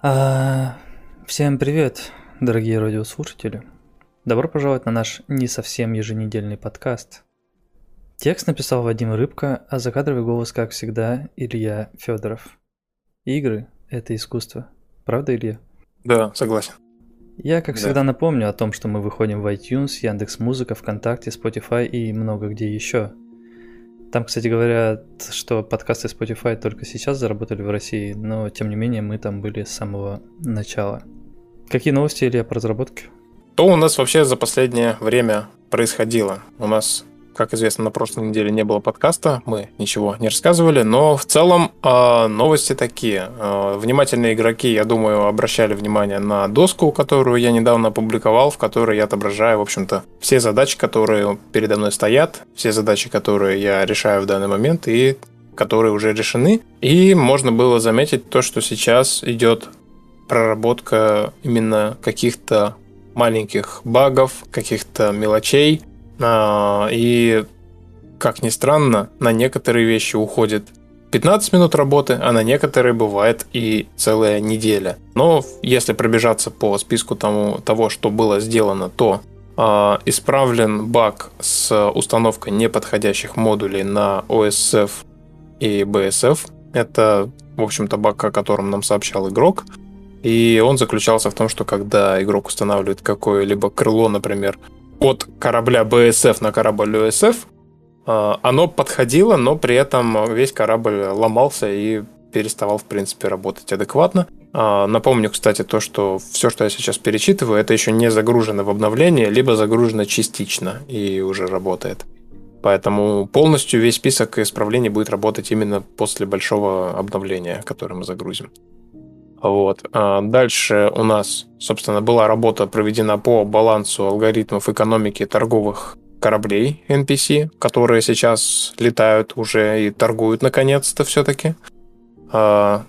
А, всем привет, дорогие радиослушатели. Добро пожаловать на наш не совсем еженедельный подкаст. Текст написал Вадим Рыбка, а закадровый голос, как всегда, Илья Федоров. Игры – это искусство. Правда, Илья? Да, согласен. Я, как да. всегда, напомню о том, что мы выходим в iTunes, Яндекс Музыка, ВКонтакте, Spotify и много где еще. Там, кстати, говорят, что подкасты Spotify только сейчас заработали в России, но тем не менее мы там были с самого начала. Какие новости, Илья, по разработке? Что у нас вообще за последнее время происходило? У нас как известно, на прошлой неделе не было подкаста, мы ничего не рассказывали, но в целом э, новости такие. Э, внимательные игроки, я думаю, обращали внимание на доску, которую я недавно опубликовал, в которой я отображаю, в общем-то, все задачи, которые передо мной стоят, все задачи, которые я решаю в данный момент и которые уже решены. И можно было заметить то, что сейчас идет проработка именно каких-то маленьких багов, каких-то мелочей, а, и, как ни странно, на некоторые вещи уходит 15 минут работы, а на некоторые бывает и целая неделя. Но если пробежаться по списку тому, того, что было сделано, то э, исправлен баг с установкой неподходящих модулей на OSF и BSF. Это, в общем-то, баг, о котором нам сообщал игрок. И он заключался в том, что когда игрок устанавливает какое-либо крыло, например, от корабля БСФ на корабль УСФ, а, оно подходило, но при этом весь корабль ломался и переставал, в принципе, работать адекватно. А, напомню, кстати, то, что все, что я сейчас перечитываю, это еще не загружено в обновление, либо загружено частично и уже работает. Поэтому полностью весь список исправлений будет работать именно после большого обновления, которое мы загрузим. Вот. А дальше у нас, собственно, была работа проведена по балансу алгоритмов экономики торговых кораблей NPC, которые сейчас летают уже и торгуют наконец-то все-таки. А,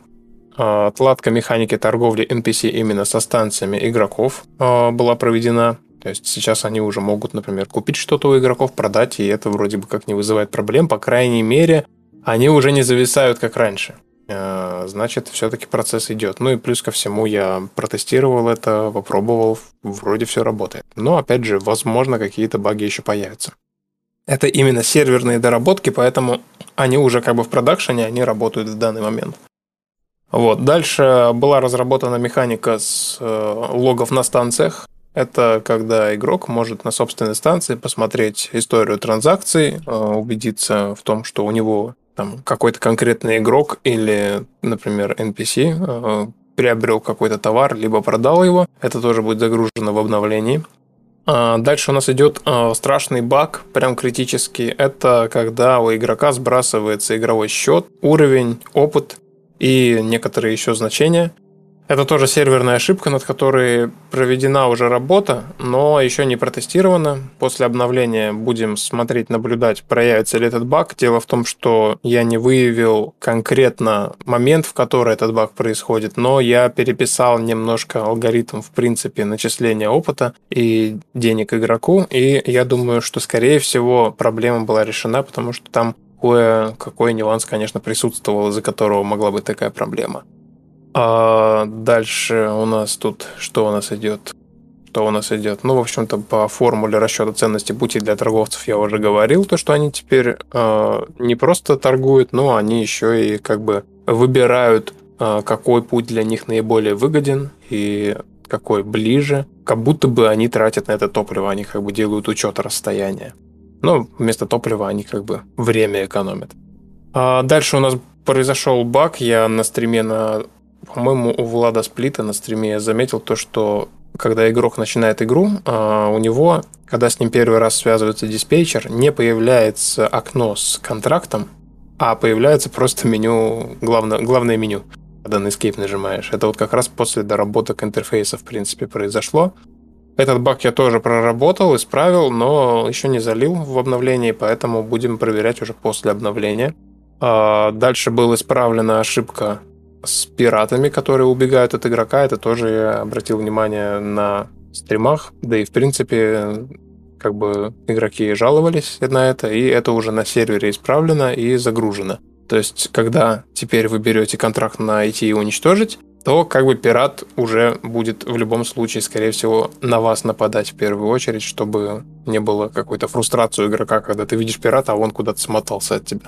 а, отладка механики торговли NPC именно со станциями игроков была проведена. То есть сейчас они уже могут, например, купить что-то у игроков, продать, и это вроде бы как не вызывает проблем. По крайней мере, они уже не зависают, как раньше. Э, значит, все-таки процесс идет. Ну и плюс ко всему я протестировал это, попробовал, вроде все работает. Но, опять же, возможно, какие-то баги еще появятся. Это именно серверные доработки, поэтому они уже как бы в продакшене, они работают в данный момент. Вот. Дальше была разработана механика с э, логов на станциях. Это когда игрок может на собственной станции посмотреть историю транзакций, э, убедиться в том, что у него там какой-то конкретный игрок или, например, NPC э, приобрел какой-то товар, либо продал его. Это тоже будет загружено в обновлении. А дальше у нас идет э, страшный баг, прям критический. Это когда у игрока сбрасывается игровой счет, уровень, опыт и некоторые еще значения – это тоже серверная ошибка, над которой проведена уже работа, но еще не протестирована. После обновления будем смотреть, наблюдать, проявится ли этот баг. Дело в том, что я не выявил конкретно момент, в который этот баг происходит, но я переписал немножко алгоритм, в принципе, начисления опыта и денег игроку, и я думаю, что, скорее всего, проблема была решена, потому что там кое-какой нюанс, конечно, присутствовал, из-за которого могла быть такая проблема. А дальше у нас тут что у нас идет? Что у нас идет? Ну, в общем-то, по формуле расчета ценности пути для торговцев я уже говорил, то, что они теперь э, не просто торгуют, но они еще и как бы выбирают, э, какой путь для них наиболее выгоден и какой ближе. Как будто бы они тратят на это топливо, они как бы делают учет расстояния. Но вместо топлива они как бы время экономят. А дальше у нас произошел баг. Я на стриме на по-моему, у Влада Сплита на стриме я заметил то, что когда игрок начинает игру, а, у него, когда с ним первый раз связывается диспетчер, не появляется окно с контрактом, а появляется просто меню, главное, главное меню, когда на Escape нажимаешь. Это вот как раз после доработок интерфейса, в принципе, произошло. Этот баг я тоже проработал, исправил, но еще не залил в обновлении, поэтому будем проверять уже после обновления. А, дальше была исправлена ошибка с пиратами, которые убегают от игрока. Это тоже я обратил внимание на стримах. Да и, в принципе, как бы игроки жаловались на это, и это уже на сервере исправлено и загружено. То есть, когда теперь вы берете контракт на IT и уничтожить, то как бы пират уже будет в любом случае, скорее всего, на вас нападать в первую очередь, чтобы не было какой-то фрустрации у игрока, когда ты видишь пирата, а он куда-то смотался от тебя.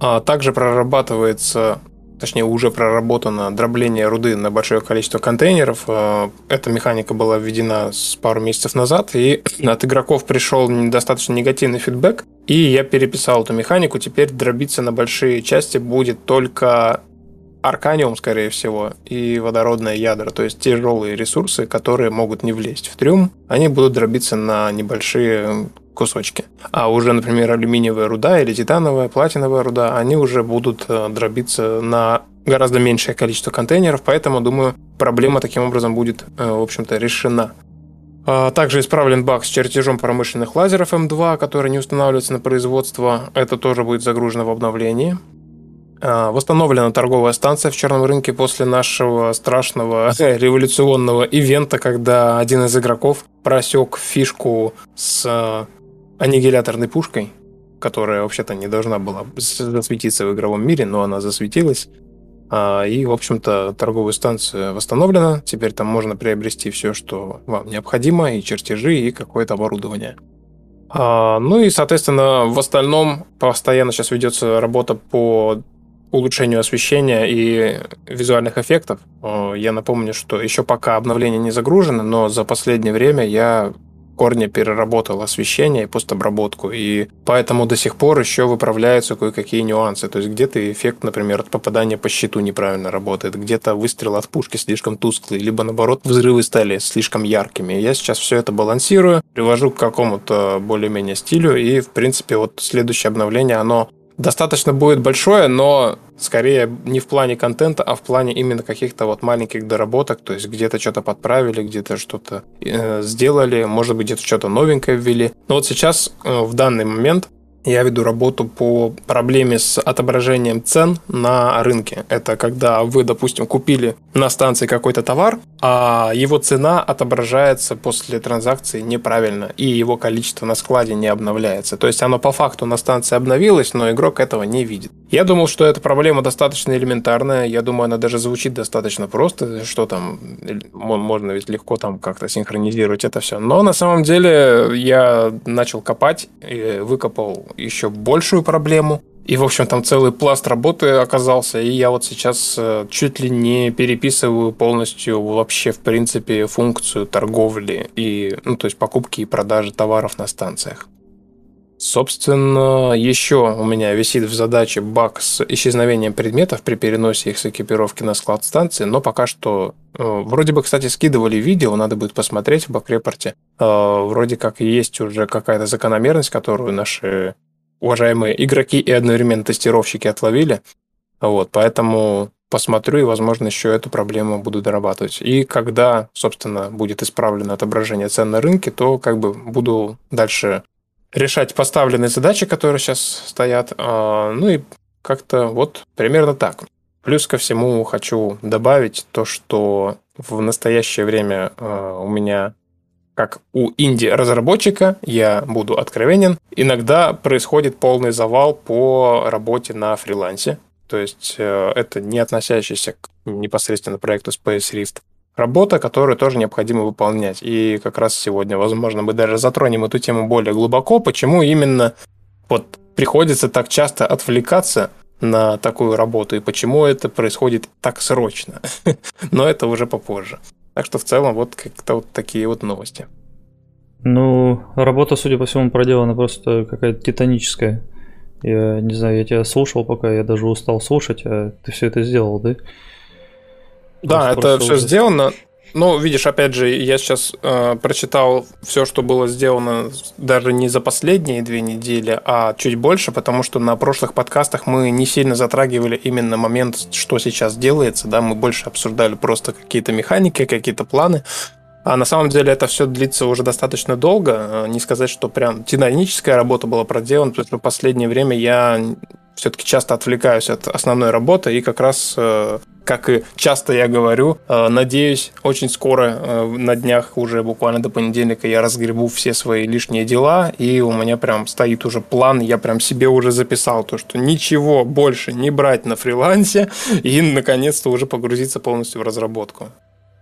А также прорабатывается точнее уже проработано дробление руды на большое количество контейнеров. А, эта механика была введена с пару месяцев назад, и от игроков пришел достаточно негативный фидбэк, и я переписал эту механику. Теперь дробиться на большие части будет только арканиум, скорее всего, и водородное ядра, то есть тяжелые ресурсы, которые могут не влезть в трюм, они будут дробиться на небольшие кусочки. А уже, например, алюминиевая руда или титановая, платиновая руда, они уже будут э, дробиться на гораздо меньшее количество контейнеров, поэтому, думаю, проблема таким образом будет, э, в общем-то, решена. А, также исправлен баг с чертежом промышленных лазеров М2, который не устанавливается на производство. Это тоже будет загружено в обновлении. А, восстановлена торговая станция в черном рынке после нашего страшного революционного ивента, когда один из игроков просек фишку с аннигиляторной пушкой, которая вообще-то не должна была засветиться в игровом мире, но она засветилась. А, и, в общем-то, торговая станция восстановлена. Теперь там можно приобрести все, что вам необходимо, и чертежи, и какое-то оборудование. А, ну и, соответственно, в остальном постоянно сейчас ведется работа по улучшению освещения и визуальных эффектов. Я напомню, что еще пока обновление не загружено, но за последнее время я корне переработал освещение и постобработку, и поэтому до сих пор еще выправляются кое-какие нюансы. То есть где-то эффект, например, от попадания по щиту неправильно работает, где-то выстрел от пушки слишком тусклый, либо наоборот взрывы стали слишком яркими. Я сейчас все это балансирую, привожу к какому-то более-менее стилю, и в принципе вот следующее обновление, оно достаточно будет большое, но скорее не в плане контента, а в плане именно каких-то вот маленьких доработок, то есть где-то что-то подправили, где-то что-то э, сделали, может быть, где-то что-то новенькое ввели. Но вот сейчас, э, в данный момент, я веду работу по проблеме с отображением цен на рынке. Это когда вы, допустим, купили на станции какой-то товар, а его цена отображается после транзакции неправильно, и его количество на складе не обновляется. То есть оно по факту на станции обновилось, но игрок этого не видит. Я думал, что эта проблема достаточно элементарная. Я думаю, она даже звучит достаточно просто, что там можно ведь легко там как-то синхронизировать это все. Но на самом деле я начал копать, и выкопал еще большую проблему. И, в общем, там целый пласт работы оказался, и я вот сейчас э, чуть ли не переписываю полностью вообще, в принципе, функцию торговли и, ну, то есть покупки и продажи товаров на станциях. Собственно, еще у меня висит в задаче баг с исчезновением предметов при переносе их с экипировки на склад станции, но пока что... Э, вроде бы, кстати, скидывали видео, надо будет посмотреть в баг-репорте. Э, вроде как есть уже какая-то закономерность, которую наши уважаемые игроки и одновременно тестировщики отловили. Вот, поэтому посмотрю и, возможно, еще эту проблему буду дорабатывать. И когда, собственно, будет исправлено отображение цен на рынке, то как бы буду дальше решать поставленные задачи, которые сейчас стоят. А, ну и как-то вот примерно так. Плюс ко всему хочу добавить то, что в настоящее время а, у меня как у инди-разработчика, я буду откровенен, иногда происходит полный завал по работе на фрилансе. То есть э, это не относящийся к непосредственно проекту Space Rift работа, которую тоже необходимо выполнять. И как раз сегодня, возможно, мы даже затронем эту тему более глубоко, почему именно вот приходится так часто отвлекаться на такую работу и почему это происходит так срочно. Но это уже попозже. Так что в целом вот как-то вот такие вот новости. Ну, работа, судя по всему, проделана просто какая-то титаническая. Я не знаю, я тебя слушал, пока я даже устал слушать, а ты все это сделал, да? Да, это все сделано. Ну, видишь, опять же, я сейчас э, прочитал все, что было сделано даже не за последние две недели, а чуть больше, потому что на прошлых подкастах мы не сильно затрагивали именно момент, что сейчас делается, да, мы больше обсуждали просто какие-то механики, какие-то планы. А на самом деле это все длится уже достаточно долго. Не сказать, что прям титаническая работа была проделана, потому что в последнее время я все-таки часто отвлекаюсь от основной работы и как раз э, как и часто я говорю, э, надеюсь, очень скоро, э, на днях уже буквально до понедельника я разгребу все свои лишние дела, и у меня прям стоит уже план, я прям себе уже записал то, что ничего больше не брать на фрилансе, и наконец-то уже погрузиться полностью в разработку.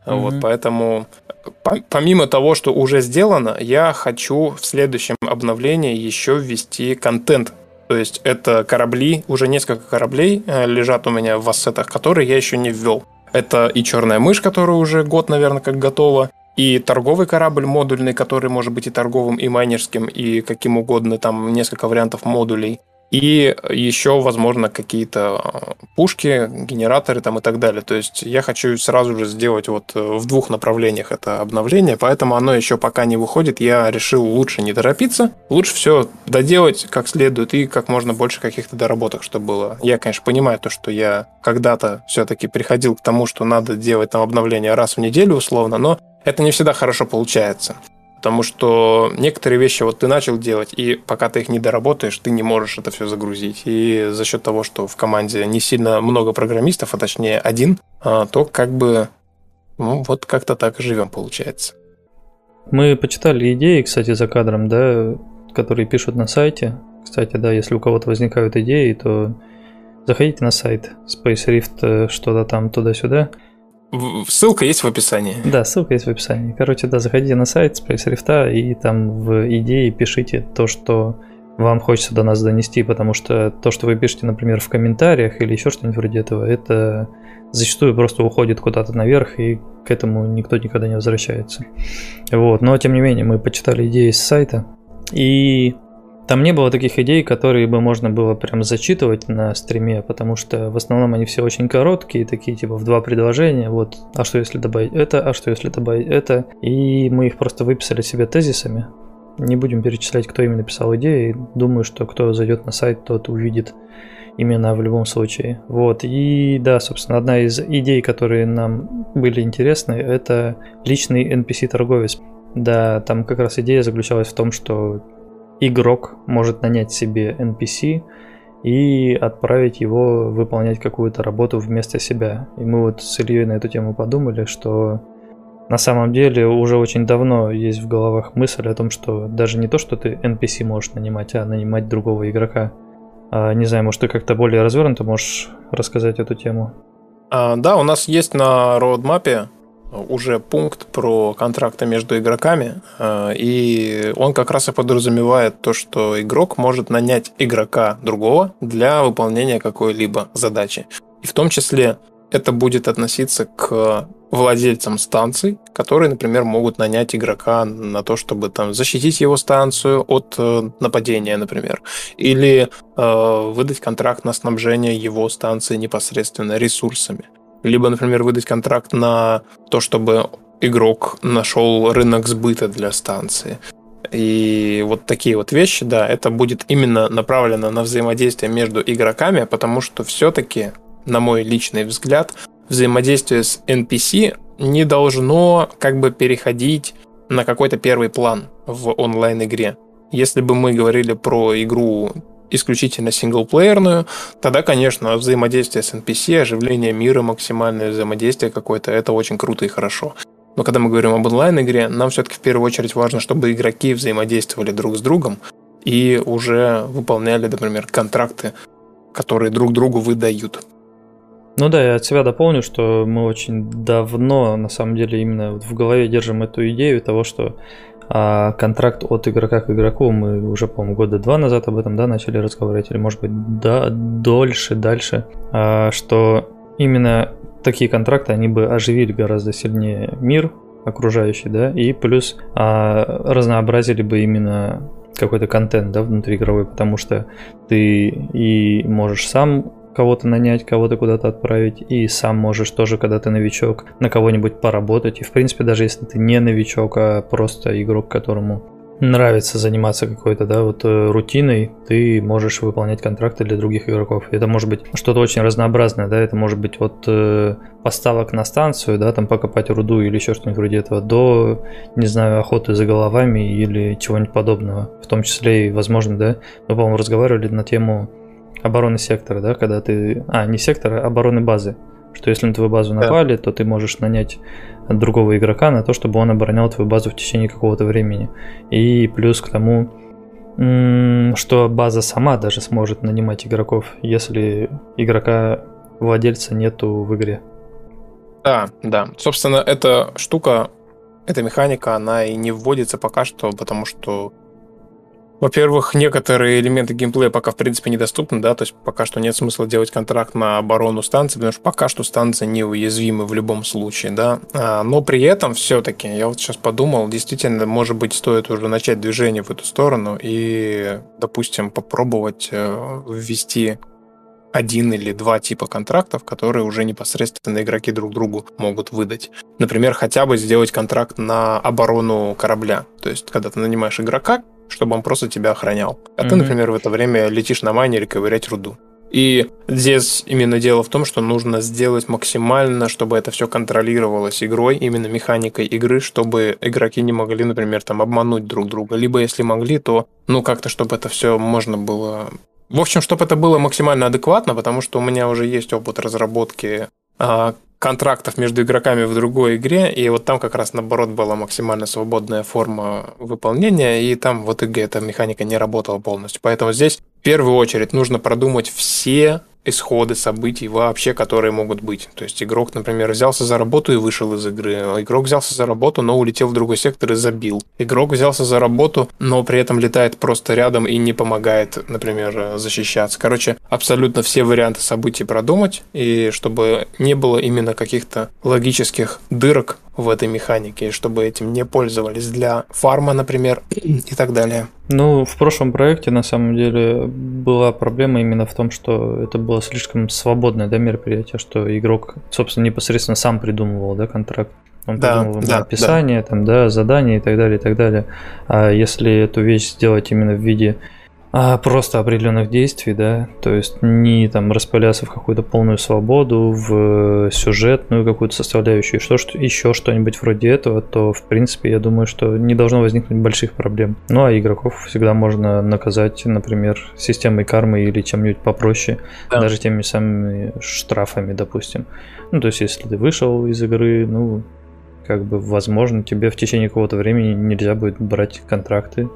Mm-hmm. Вот, поэтому помимо того, что уже сделано, я хочу в следующем обновлении еще ввести контент то есть это корабли, уже несколько кораблей э, лежат у меня в ассетах, которые я еще не ввел. Это и черная мышь, которая уже год, наверное, как готова, и торговый корабль модульный, который может быть и торговым, и майнерским, и каким угодно, там несколько вариантов модулей – и еще, возможно, какие-то а, пушки, генераторы там и так далее. То есть я хочу сразу же сделать вот э, в двух направлениях это обновление, поэтому оно еще пока не выходит. Я решил лучше не торопиться, лучше все доделать как следует и как можно больше каких-то доработок, чтобы было. Я, конечно, понимаю то, что я когда-то все-таки приходил к тому, что надо делать там обновление раз в неделю условно, но это не всегда хорошо получается. Потому что некоторые вещи вот ты начал делать, и пока ты их не доработаешь, ты не можешь это все загрузить. И за счет того, что в команде не сильно много программистов, а точнее один, а, то как бы ну, вот как-то так и живем, получается. Мы почитали идеи, кстати, за кадром, да, которые пишут на сайте. Кстати, да, если у кого-то возникают идеи, то заходите на сайт Space Rift, э, что-то там туда-сюда. Ссылка есть в описании. Да, ссылка есть в описании. Короче, да, заходите на сайт Space Rift и там в идее пишите то, что вам хочется до нас донести, потому что то, что вы пишете, например, в комментариях или еще что-нибудь вроде этого, это зачастую просто уходит куда-то наверх, и к этому никто никогда не возвращается. Вот, но тем не менее, мы почитали идеи с сайта, и там не было таких идей, которые бы можно было прям зачитывать на стриме, потому что в основном они все очень короткие, такие типа в два предложения, вот, а что если добавить это, а что если добавить это, и мы их просто выписали себе тезисами. Не будем перечислять, кто именно писал идеи, думаю, что кто зайдет на сайт, тот увидит именно в любом случае. Вот, и да, собственно, одна из идей, которые нам были интересны, это личный NPC-торговец. Да, там как раз идея заключалась в том, что игрок может нанять себе NPC и отправить его выполнять какую-то работу вместо себя. И мы вот с Ильей на эту тему подумали, что на самом деле уже очень давно есть в головах мысль о том, что даже не то, что ты NPC можешь нанимать, а нанимать другого игрока. А, не знаю, может, ты как-то более развернуто можешь рассказать эту тему? А, да, у нас есть на роудмапе уже пункт про контракты между игроками, э, и он как раз и подразумевает то, что игрок может нанять игрока другого для выполнения какой-либо задачи. И в том числе это будет относиться к владельцам станций, которые, например, могут нанять игрока на то, чтобы там защитить его станцию от э, нападения, например, или э, выдать контракт на снабжение его станции непосредственно ресурсами либо, например, выдать контракт на то, чтобы игрок нашел рынок сбыта для станции. И вот такие вот вещи, да, это будет именно направлено на взаимодействие между игроками, потому что все-таки, на мой личный взгляд, взаимодействие с NPC не должно как бы переходить на какой-то первый план в онлайн-игре. Если бы мы говорили про игру исключительно синглплеерную, тогда, конечно, взаимодействие с NPC, оживление мира, максимальное взаимодействие какое-то, это очень круто и хорошо. Но когда мы говорим об онлайн-игре, нам все-таки в первую очередь важно, чтобы игроки взаимодействовали друг с другом и уже выполняли, например, контракты, которые друг другу выдают. Ну да, я от себя дополню, что мы очень давно, на самом деле, именно в голове держим эту идею того, что а контракт от игрока к игроку мы уже, по-моему, года два назад об этом, да, начали разговаривать, или, может быть, да, дольше, дальше, а, что именно такие контракты, они бы оживили гораздо сильнее мир окружающий, да, и плюс а, разнообразили бы именно какой-то контент, да, внутриигровой, потому что ты и можешь сам кого-то нанять, кого-то куда-то отправить, и сам можешь тоже, когда ты новичок, на кого-нибудь поработать. И, в принципе, даже если ты не новичок, а просто игрок, которому нравится заниматься какой-то, да, вот э, рутиной, ты можешь выполнять контракты для других игроков. Это может быть что-то очень разнообразное, да, это может быть от э, поставок на станцию, да, там покопать руду или еще что-нибудь вроде этого, до, не знаю, охоты за головами или чего-нибудь подобного. В том числе и, возможно, да, мы, по-моему, разговаривали на тему обороны сектора, да, когда ты... А, не сектора, а обороны базы. Что если на твою базу напали, да. то ты можешь нанять другого игрока на то, чтобы он оборонял твою базу в течение какого-то времени. И плюс к тому, что база сама даже сможет нанимать игроков, если игрока владельца нету в игре. Да, да. Собственно, эта штука, эта механика, она и не вводится пока что, потому что во-первых, некоторые элементы геймплея пока, в принципе, недоступны, да, то есть пока что нет смысла делать контракт на оборону станции, потому что пока что станции неуязвимы в любом случае, да. А, но при этом все-таки, я вот сейчас подумал, действительно, может быть, стоит уже начать движение в эту сторону и, допустим, попробовать э, ввести один или два типа контрактов, которые уже непосредственно игроки друг другу могут выдать. Например, хотя бы сделать контракт на оборону корабля. То есть, когда ты нанимаешь игрока, чтобы он просто тебя охранял. А mm-hmm. ты, например, в это время летишь на майнере ковырять руду. И здесь именно дело в том, что нужно сделать максимально, чтобы это все контролировалось игрой, именно механикой игры, чтобы игроки не могли, например, там обмануть друг друга. Либо если могли, то, ну, как-то, чтобы это все можно было... В общем, чтобы это было максимально адекватно, потому что у меня уже есть опыт разработки а, контрактов между игроками в другой игре, и вот там как раз наоборот была максимально свободная форма выполнения, и там в итоге эта механика не работала полностью. Поэтому здесь в первую очередь нужно продумать все исходы событий вообще, которые могут быть. То есть игрок, например, взялся за работу и вышел из игры. Игрок взялся за работу, но улетел в другой сектор и забил. Игрок взялся за работу, но при этом летает просто рядом и не помогает, например, защищаться. Короче, абсолютно все варианты событий продумать, и чтобы не было именно каких-то логических дырок в этой механике, чтобы этим не пользовались для фарма, например, и так далее. Ну, в прошлом проекте на самом деле была проблема именно в том, что это было слишком свободное да, мероприятие, что игрок, собственно, непосредственно сам придумывал да, контракт. Он да, придумывал да, описание, да. Там, да, задания и так далее, и так далее. А если эту вещь сделать именно в виде а просто определенных действий, да, то есть не там распыляться в какую-то полную свободу, в сюжетную какую-то составляющую, что, что еще что-нибудь вроде этого, то в принципе я думаю, что не должно возникнуть больших проблем. Ну а игроков всегда можно наказать, например, системой кармы или чем-нибудь попроще, да. даже теми самыми штрафами, допустим. Ну то есть если ты вышел из игры, ну как бы возможно тебе в течение какого-то времени нельзя будет брать контракты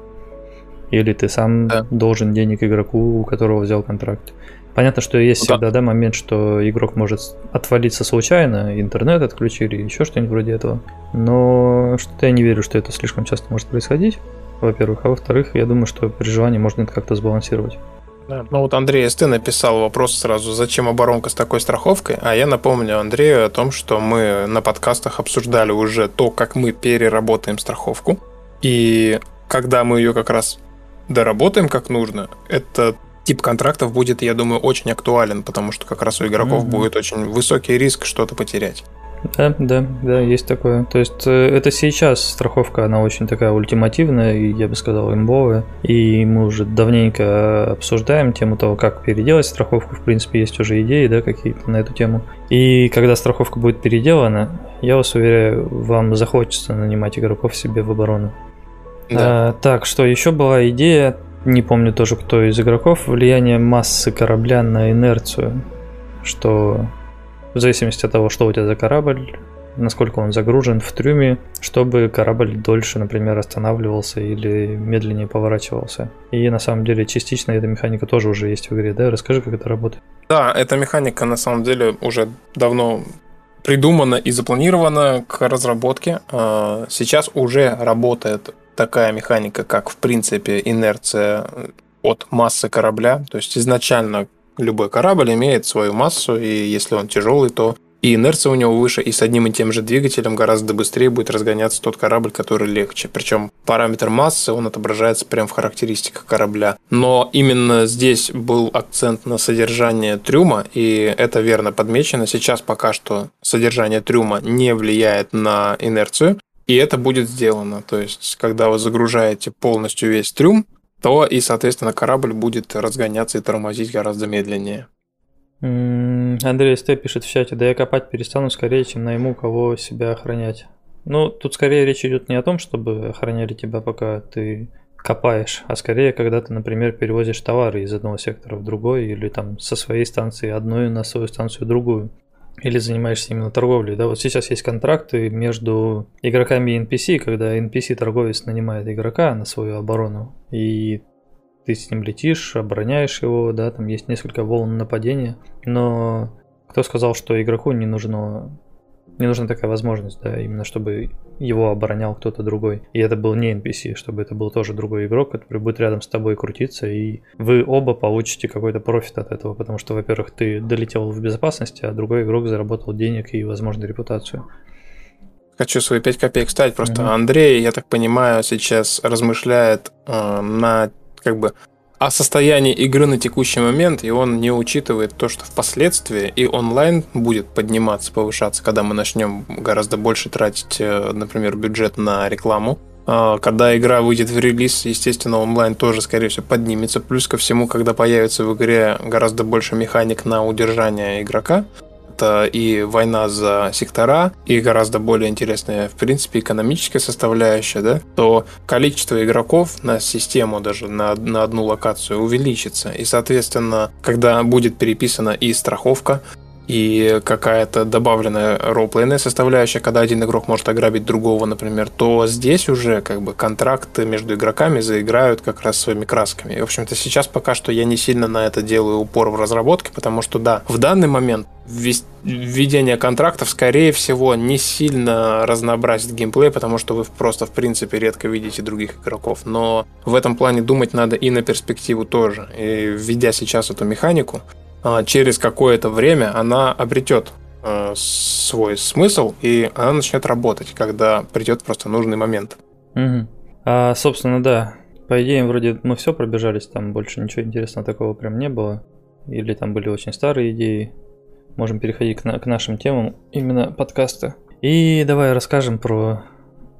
или ты сам да. должен денег игроку, у которого взял контракт. Понятно, что есть ну, всегда да. Да, момент, что игрок может отвалиться случайно, интернет отключили, еще что-нибудь вроде этого. Но что-то я не верю, что это слишком часто может происходить, во-первых. А во-вторых, я думаю, что при желании можно это как-то сбалансировать. Да. Ну вот Андрей СТ написал вопрос сразу, зачем оборонка с такой страховкой? А я напомню Андрею о том, что мы на подкастах обсуждали уже то, как мы переработаем страховку. И когда мы ее как раз доработаем как нужно, этот тип контрактов будет, я думаю, очень актуален, потому что как раз у игроков mm-hmm. будет очень высокий риск что-то потерять. Да, да, да, есть такое. То есть э, это сейчас страховка, она очень такая ультимативная и, я бы сказал, имбовая. И мы уже давненько обсуждаем тему того, как переделать страховку. В принципе, есть уже идеи, да, какие-то на эту тему. И когда страховка будет переделана, я вас уверяю, вам захочется нанимать игроков себе в оборону. Да. А, так, что еще была идея, не помню тоже кто из игроков, влияние массы корабля на инерцию, что в зависимости от того, что у тебя за корабль, насколько он загружен в трюме, чтобы корабль дольше, например, останавливался или медленнее поворачивался. И на самом деле частично эта механика тоже уже есть в игре, да? Расскажи, как это работает. Да, эта механика на самом деле уже давно придумана и запланирована к разработке. А, сейчас уже работает такая механика, как, в принципе, инерция от массы корабля. То есть изначально любой корабль имеет свою массу, и если он тяжелый, то и инерция у него выше, и с одним и тем же двигателем гораздо быстрее будет разгоняться тот корабль, который легче. Причем параметр массы, он отображается прямо в характеристиках корабля. Но именно здесь был акцент на содержание трюма, и это верно подмечено. Сейчас пока что содержание трюма не влияет на инерцию, и это будет сделано. То есть, когда вы загружаете полностью весь трюм, то и, соответственно, корабль будет разгоняться и тормозить гораздо медленнее. Андрей СТ пишет в чате, да я копать перестану скорее, чем найму кого себя охранять. Ну, тут скорее речь идет не о том, чтобы охраняли тебя, пока ты копаешь, а скорее, когда ты, например, перевозишь товары из одного сектора в другой, или там со своей станции одной на свою станцию другую. Или занимаешься именно торговлей, да? Вот сейчас есть контракты между игроками и NPC, когда NPC-торговец нанимает игрока на свою оборону, и ты с ним летишь, обороняешь его, да, там есть несколько волн нападения, но кто сказал, что игроку не нужно не нужна такая возможность, да, именно чтобы его оборонял кто-то другой. И это был не NPC, чтобы это был тоже другой игрок, который будет рядом с тобой крутиться, и вы оба получите какой-то профит от этого, потому что, во-первых, ты долетел в безопасности, а другой игрок заработал денег и, возможно, репутацию. Хочу свои 5 копеек ставить. Просто mm-hmm. Андрей, я так понимаю, сейчас размышляет э, на как бы о состоянии игры на текущий момент, и он не учитывает то, что впоследствии и онлайн будет подниматься, повышаться, когда мы начнем гораздо больше тратить, э, например, бюджет на рекламу. А, когда игра выйдет в релиз, естественно, онлайн тоже, скорее всего, поднимется. Плюс ко всему, когда появится в игре гораздо больше механик на удержание игрока, это и война за сектора, и гораздо более интересная, в принципе, экономическая составляющая, да, то количество игроков на систему даже на, на одну локацию увеличится. И, соответственно, когда будет переписана и страховка, и какая-то добавленная ролплейная составляющая, когда один игрок может ограбить другого, например, то здесь уже как бы контракты между игроками заиграют как раз своими красками. И, в общем-то, сейчас пока что я не сильно на это делаю упор в разработке, потому что, да, в данный момент введение контрактов, скорее всего, не сильно разнообразит геймплей, потому что вы просто, в принципе, редко видите других игроков. Но в этом плане думать надо и на перспективу тоже. И введя сейчас эту механику, через какое-то время она обретет а, свой смысл, и она начнет работать, когда придет просто нужный момент. Угу. А, собственно, да. По идее, вроде мы все пробежались, там больше ничего интересного такого прям не было. Или там были очень старые идеи. Можем переходить к, на, к нашим темам, именно подкаста. И давай расскажем про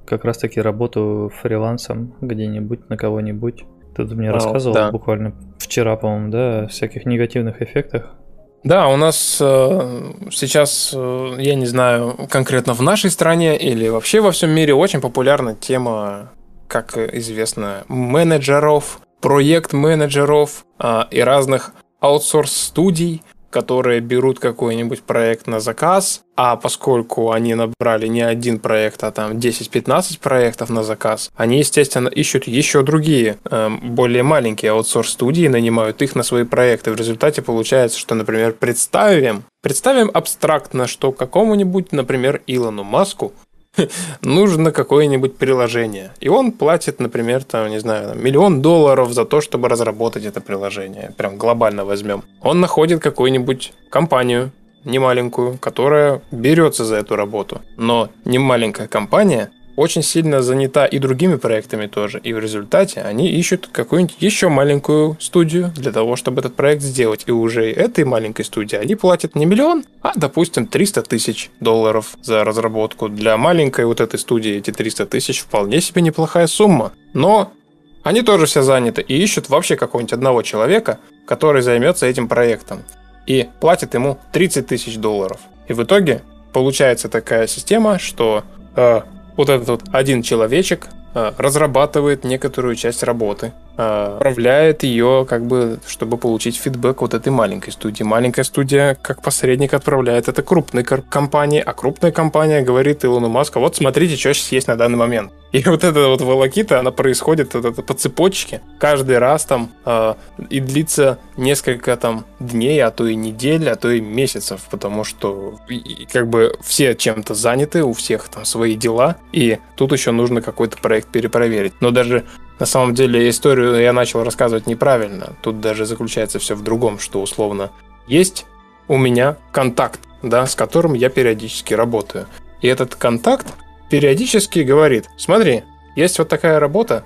как раз таки работу фрилансом где-нибудь на кого-нибудь. Ты мне рассказывал да. буквально вчера, по-моему, да, о всяких негативных эффектах. Да, у нас э, сейчас, э, я не знаю, конкретно в нашей стране или вообще во всем мире очень популярна тема, как известно, менеджеров, проект-менеджеров э, и разных аутсорс-студий, которые берут какой-нибудь проект на заказ, а поскольку они набрали не один проект, а там 10-15 проектов на заказ, они, естественно, ищут еще другие, эм, более маленькие аутсорс-студии, нанимают их на свои проекты. В результате получается, что, например, представим, представим абстрактно, что какому-нибудь, например, Илону Маску нужно какое-нибудь приложение. И он платит, например, там, не знаю, миллион долларов за то, чтобы разработать это приложение. Прям глобально возьмем. Он находит какую-нибудь компанию, немаленькую, которая берется за эту работу. Но не маленькая компания очень сильно занята и другими проектами тоже. И в результате они ищут какую-нибудь еще маленькую студию для того, чтобы этот проект сделать. И уже этой маленькой студии они платят не миллион, а, допустим, 300 тысяч долларов за разработку. Для маленькой вот этой студии эти 300 тысяч вполне себе неплохая сумма. Но они тоже все заняты и ищут вообще какого-нибудь одного человека, который займется этим проектом. И платят ему 30 тысяч долларов. И в итоге получается такая система, что э, вот этот вот один человечек э, разрабатывает некоторую часть работы, управляет ее, как бы, чтобы получить фидбэк вот этой маленькой студии. Маленькая студия, как посредник, отправляет это крупной компании, а крупная компания говорит Илону Маску, вот смотрите, что сейчас есть на данный момент. И вот эта вот волокита, она происходит вот это, по цепочке каждый раз там э, и длится несколько там дней, а то и недель, а то и месяцев, потому что и, как бы все чем-то заняты, у всех там свои дела, и тут еще нужно какой-то проект перепроверить. Но даже на самом деле историю я начал рассказывать неправильно. Тут даже заключается все в другом, что условно есть у меня контакт, да, с которым я периодически работаю. И этот контакт периодически говорит, смотри, есть вот такая работа,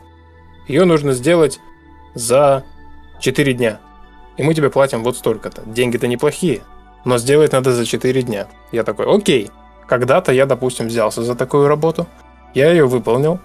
ее нужно сделать за 4 дня. И мы тебе платим вот столько-то. Деньги-то неплохие, но сделать надо за 4 дня. Я такой, окей. Когда-то я, допустим, взялся за такую работу, я ее выполнил,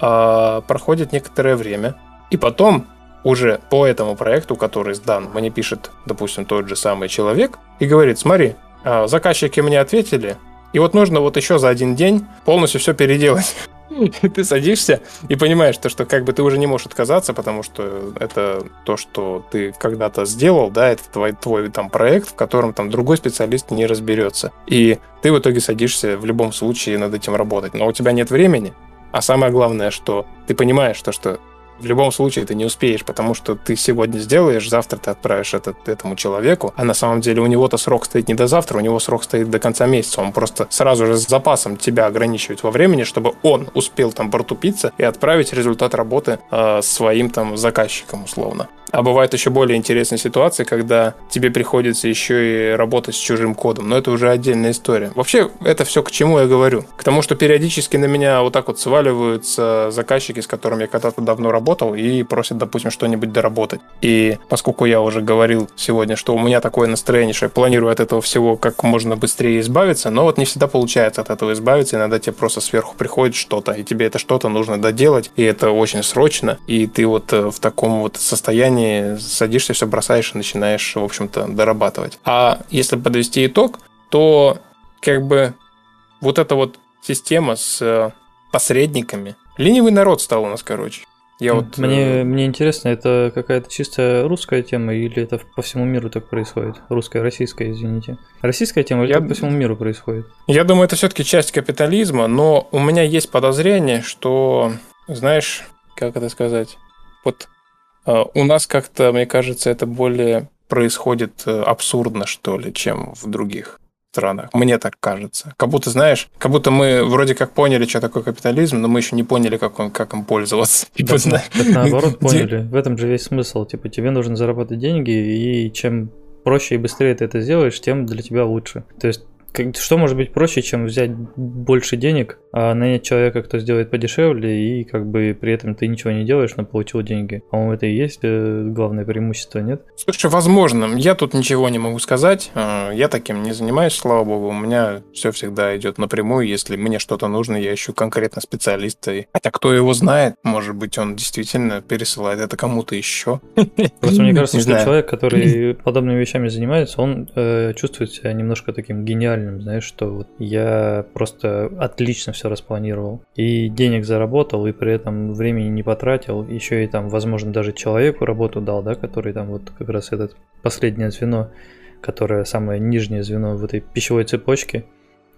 а проходит некоторое время, и потом уже по этому проекту, который сдан, мне пишет, допустим, тот же самый человек и говорит, смотри, а, заказчики мне ответили, и вот нужно вот еще за один день полностью все переделать. ты садишься и понимаешь, то, что как бы ты уже не можешь отказаться, потому что это то, что ты когда-то сделал, да, это твой, твой там проект, в котором там другой специалист не разберется. И ты в итоге садишься в любом случае над этим работать. Но у тебя нет времени, а самое главное, что ты понимаешь то, что в любом случае ты не успеешь, потому что ты сегодня сделаешь, завтра ты отправишь это этому человеку, а на самом деле у него-то срок стоит не до завтра, у него срок стоит до конца месяца. Он просто сразу же с запасом тебя ограничивает во времени, чтобы он успел там протупиться и отправить результат работы э, своим там заказчикам условно. А бывает еще более интересная ситуация, когда тебе приходится еще и работать с чужим кодом. Но это уже отдельная история. Вообще, это все к чему я говорю? К тому, что периодически на меня вот так вот сваливаются заказчики, с которыми я когда-то давно работал, и просят, допустим, что-нибудь доработать. И поскольку я уже говорил сегодня, что у меня такое настроение, что я планирую от этого всего как можно быстрее избавиться, но вот не всегда получается от этого избавиться. Иногда тебе просто сверху приходит что-то, и тебе это что-то нужно доделать, и это очень срочно, и ты вот э, в таком вот состоянии времени садишься, все бросаешь и начинаешь, в общем-то, дорабатывать. А если подвести итог, то как бы вот эта вот система с э, посредниками, ленивый народ стал у нас, короче. Я вот, мне, э... мне интересно, это какая-то чисто русская тема или это по всему миру так происходит? Русская, российская, извините. Российская тема или Я... по всему миру происходит? Я думаю, это все-таки часть капитализма, но у меня есть подозрение, что, знаешь, как это сказать, вот у нас как-то, мне кажется, это более происходит э, абсурдно, что ли, чем в других странах. Мне так кажется. Как будто, знаешь, как будто мы вроде как поняли, что такое капитализм, но мы еще не поняли, как, он, как им пользоваться. Типа, так, так наоборот поняли. В этом же весь смысл. Типа, тебе нужно заработать деньги, и чем проще и быстрее ты это сделаешь, тем для тебя лучше. То есть что может быть проще, чем взять больше денег, а нанять человека, кто сделает подешевле, и как бы при этом ты ничего не делаешь, но получил деньги. По-моему, это и есть э, главное преимущество, нет? Слушай, возможно. Я тут ничего не могу сказать. А, я таким не занимаюсь, слава богу. У меня все всегда идет напрямую. Если мне что-то нужно, я ищу конкретно специалиста. Хотя кто его знает, может быть, он действительно пересылает это кому-то еще. Просто мне кажется, что человек, который подобными вещами занимается, он э, чувствует себя немножко таким гениальным правильным, знаешь, что вот я просто отлично все распланировал. И денег заработал, и при этом времени не потратил. Еще и там, возможно, даже человеку работу дал, да, который там вот как раз этот последнее звено, которое самое нижнее звено в этой пищевой цепочке.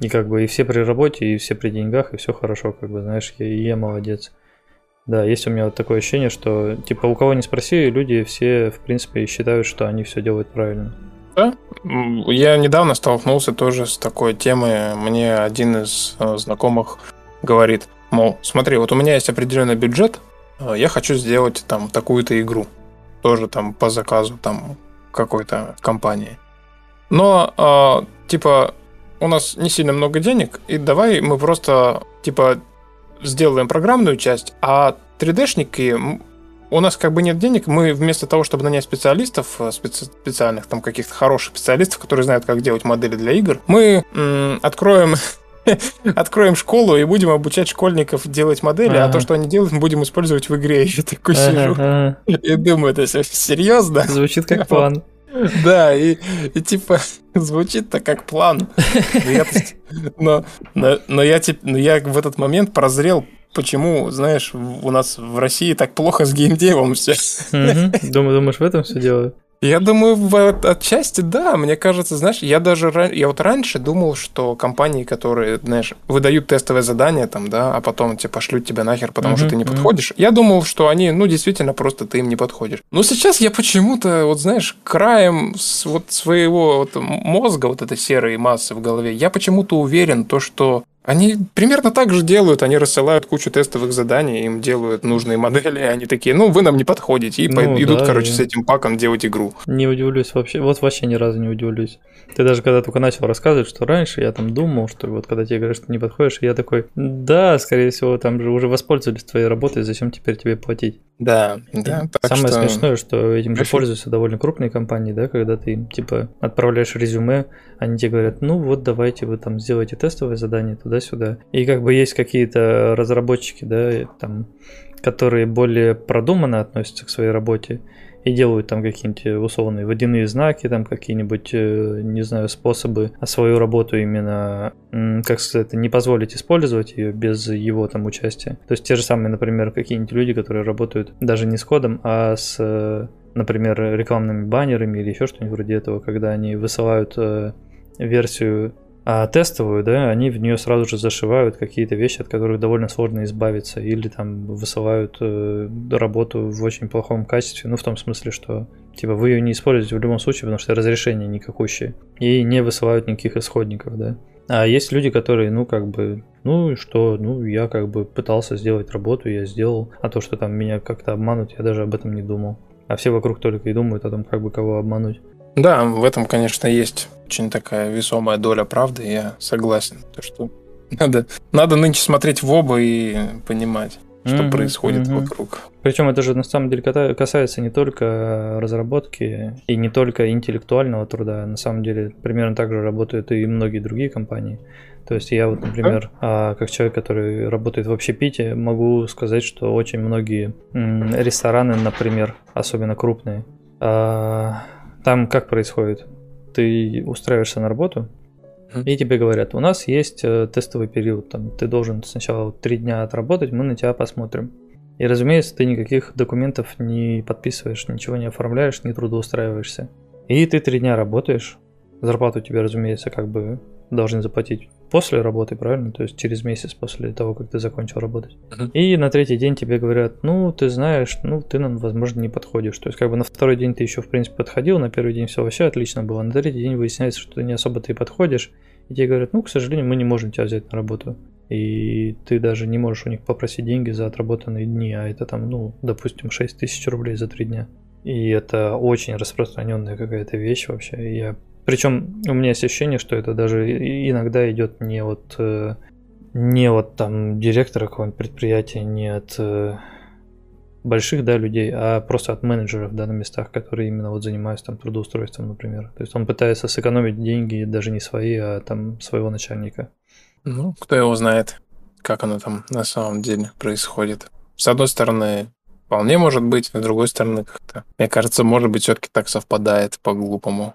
И как бы и все при работе, и все при деньгах, и все хорошо, как бы, знаешь, я, я молодец. Да, есть у меня вот такое ощущение, что типа у кого не спроси, люди все, в принципе, считают, что они все делают правильно. Да. Я недавно столкнулся тоже с такой темой. Мне один из э, знакомых говорит, мол, смотри, вот у меня есть определенный бюджет, э, я хочу сделать там такую-то игру. Тоже там по заказу там какой-то компании. Но, э, типа, у нас не сильно много денег, и давай мы просто, типа, сделаем программную часть, а 3D-шники у нас как бы нет денег, мы вместо того, чтобы нанять специалистов, э, специ- специальных, там каких-то хороших специалистов, которые знают, как делать модели для игр, мы м- откроем откроем школу и будем обучать школьников делать модели, ага. а то, что они делают, мы будем использовать в игре. Я такой ага, сижу и думаю, это серьезно? Звучит как план. Да, и, и типа звучит-то как план. Но, но, но, я, но я в этот момент прозрел почему, знаешь, у нас в России так плохо с геймдевом все. Думаю, думаешь, в этом все дело? Я думаю, в, отчасти да. Мне кажется, знаешь, я даже я вот раньше думал, что компании, которые, знаешь, выдают тестовое задание там, да, а потом типа шлют тебя нахер, потому uh-huh, что ты не подходишь. Я думал, что они, ну, действительно, просто ты им не подходишь. Но сейчас я почему-то, вот знаешь, краем с, вот своего вот мозга, вот этой серой массы в голове, я почему-то уверен, то, что они примерно так же делают, они рассылают кучу тестовых заданий, им делают нужные модели, и они такие, ну, вы нам не подходите, и ну, идут, да, короче, я... с этим паком делать игру. Не удивлюсь вообще, вот вообще ни разу не удивлюсь. Ты даже когда только начал рассказывать, что раньше я там думал, что вот когда тебе говорят, что не подходишь, я такой, да, скорее всего, там же уже воспользовались твоей работой, зачем теперь тебе платить? Да, да. Самое что... смешное, что этим же пользуются довольно крупные компании, да, когда ты типа отправляешь резюме, они тебе говорят, ну вот давайте вы там сделайте тестовое задание туда туда-сюда. И как бы есть какие-то разработчики, да, там, которые более продуманно относятся к своей работе, и делают там какие-нибудь условные водяные знаки, там какие-нибудь, э, не знаю, способы свою работу именно, как сказать, не позволить использовать ее без его там участия. То есть те же самые, например, какие-нибудь люди, которые работают даже не с кодом, а с например, рекламными баннерами или еще что-нибудь вроде этого, когда они высылают э, версию а тестовую, да, они в нее сразу же зашивают какие-то вещи, от которых довольно сложно избавиться, или там высылают э, работу в очень плохом качестве, ну в том смысле, что типа вы ее не используете в любом случае, потому что разрешение никакущее, и не высылают никаких исходников, да. А есть люди, которые, ну, как бы, ну что, ну, я как бы пытался сделать работу, я сделал, а то, что там меня как-то обманут, я даже об этом не думал. А все вокруг только и думают о том, как бы кого обмануть. Да, в этом, конечно, есть очень такая весомая доля правды, я согласен. То, что надо, надо нынче смотреть в оба и понимать, что mm-hmm, происходит mm-hmm. вокруг. Причем это же на самом деле касается не только разработки и не только интеллектуального труда. На самом деле примерно так же работают и многие другие компании. То есть я вот, например, а, как человек, который работает в общепите, могу сказать, что очень многие рестораны, например, особенно крупные, а, там как происходит? Ты устраиваешься на работу, и тебе говорят, у нас есть э, тестовый период, там, ты должен сначала три дня отработать, мы на тебя посмотрим. И, разумеется, ты никаких документов не подписываешь, ничего не оформляешь, не трудоустраиваешься. И ты три дня работаешь, зарплату тебе, разумеется, как бы должны заплатить после работы, правильно? То есть через месяц после того, как ты закончил работать. Uh-huh. И на третий день тебе говорят, ну, ты знаешь, ну, ты нам, возможно, не подходишь. То есть как бы на второй день ты еще, в принципе, подходил, на первый день все вообще отлично было, на третий день выясняется, что ты не особо ты подходишь, и тебе говорят, ну, к сожалению, мы не можем тебя взять на работу. И ты даже не можешь у них попросить деньги за отработанные дни, а это там, ну, допустим, 6 тысяч рублей за три дня. И это очень распространенная какая-то вещь вообще. Я причем у меня есть ощущение, что это даже иногда идет не от э, не от там директора какого-нибудь предприятия, не от э, больших да, людей, а просто от менеджеров да, на местах, которые именно вот занимаются там трудоустройством, например. То есть он пытается сэкономить деньги даже не свои, а там своего начальника. Ну, кто его знает, как оно там на самом деле происходит. С одной стороны, вполне может быть, с другой стороны, как-то, мне кажется, может быть, все-таки так совпадает по-глупому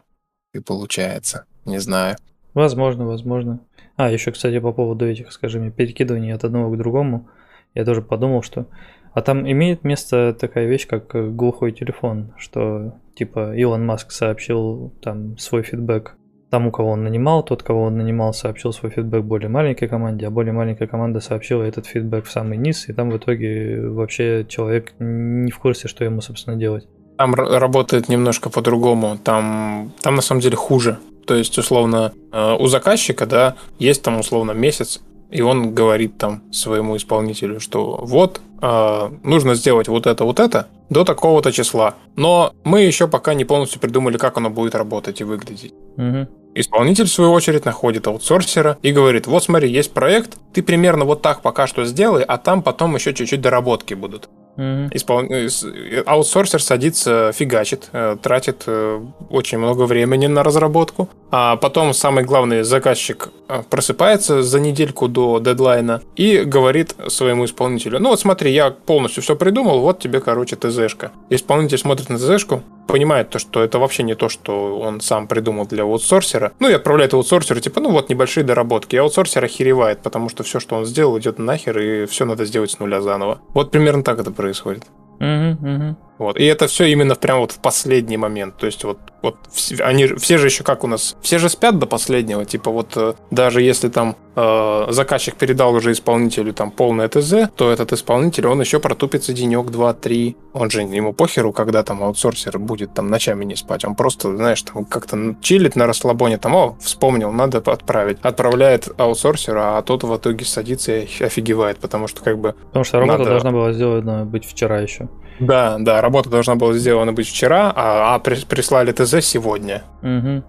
и получается. Не знаю. Возможно, возможно. А, еще, кстати, по поводу этих, скажи мне, перекидываний от одного к другому, я тоже подумал, что... А там имеет место такая вещь, как глухой телефон, что типа Илон Маск сообщил там свой фидбэк тому, кого он нанимал, тот, кого он нанимал, сообщил свой фидбэк более маленькой команде, а более маленькая команда сообщила этот фидбэк в самый низ, и там в итоге вообще человек не в курсе, что ему, собственно, делать. Там работает немножко по-другому. Там, там на самом деле хуже. То есть, условно, э, у заказчика, да, есть там условно месяц, и он говорит там своему исполнителю, что вот, э, нужно сделать вот это, вот это до такого-то числа. Но мы еще пока не полностью придумали, как оно будет работать и выглядеть. Угу. Исполнитель, в свою очередь, находит аутсорсера и говорит, вот смотри, есть проект, ты примерно вот так пока что сделай, а там потом еще чуть-чуть доработки будут. Mm-hmm. Испол... Аутсорсер садится, фигачит, э, тратит э, очень много времени на разработку. А потом самый главный заказчик э, просыпается за недельку до дедлайна и говорит своему исполнителю, ну вот смотри, я полностью все придумал, вот тебе, короче, ТЗшка. Исполнитель смотрит на ТЗшку, понимает то, что это вообще не то, что он сам придумал для аутсорсера. Ну и отправляет аутсорсеру, типа, ну вот небольшие доработки. И аутсорсер охеревает, потому что все, что он сделал, идет нахер, и все надо сделать с нуля заново. Вот примерно так это происходит. Угу, угу. Вот. И это все именно прям вот в последний момент. То есть вот, вот они все же еще как у нас, все же спят до последнего. Типа вот э, даже если там э, заказчик передал уже исполнителю там полное ТЗ, то этот исполнитель, он еще протупится денек, два, три. Он же ему похеру, когда там аутсорсер будет там ночами не спать. Он просто, знаешь, там как-то чилит на расслабоне, там, о, вспомнил, надо отправить. Отправляет аутсорсера, а тот в итоге садится и офигевает, потому что как бы... Потому что работа надо... должна была сделана быть вчера еще. Да, да, работа должна была сделана быть вчера, а, а прислали ТЗ сегодня. Угу.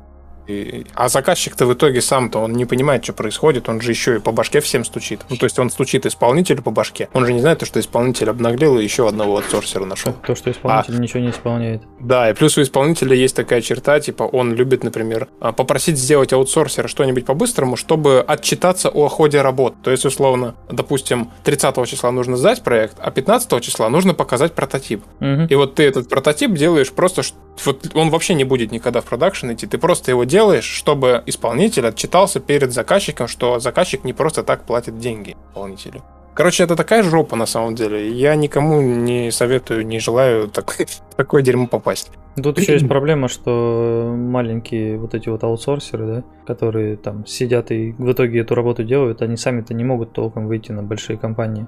И, а заказчик-то в итоге сам-то, он не понимает, что происходит, он же еще и по башке всем стучит. Ну, то есть он стучит исполнителю по башке. Он же не знает, что исполнитель обнаглел и еще одного аутсорсера нашел. То, что исполнитель а, ничего не исполняет. Да, и плюс у исполнителя есть такая черта, типа он любит, например, а, попросить сделать аутсорсера что-нибудь по-быстрому, чтобы отчитаться о ходе работ. То есть, условно, допустим, 30 числа нужно сдать проект, а 15 числа нужно показать прототип. Угу. И вот ты этот прототип делаешь просто, вот он вообще не будет никогда в продакшн идти, ты просто его делаешь, чтобы исполнитель отчитался перед заказчиком, что заказчик не просто так платит деньги исполнителю. Короче, это такая жопа на самом деле. Я никому не советую, не желаю так, такое дерьмо попасть. Тут еще есть проблема, что маленькие вот эти вот аутсорсеры, да, которые там сидят и в итоге эту работу делают, они сами-то не могут толком выйти на большие компании.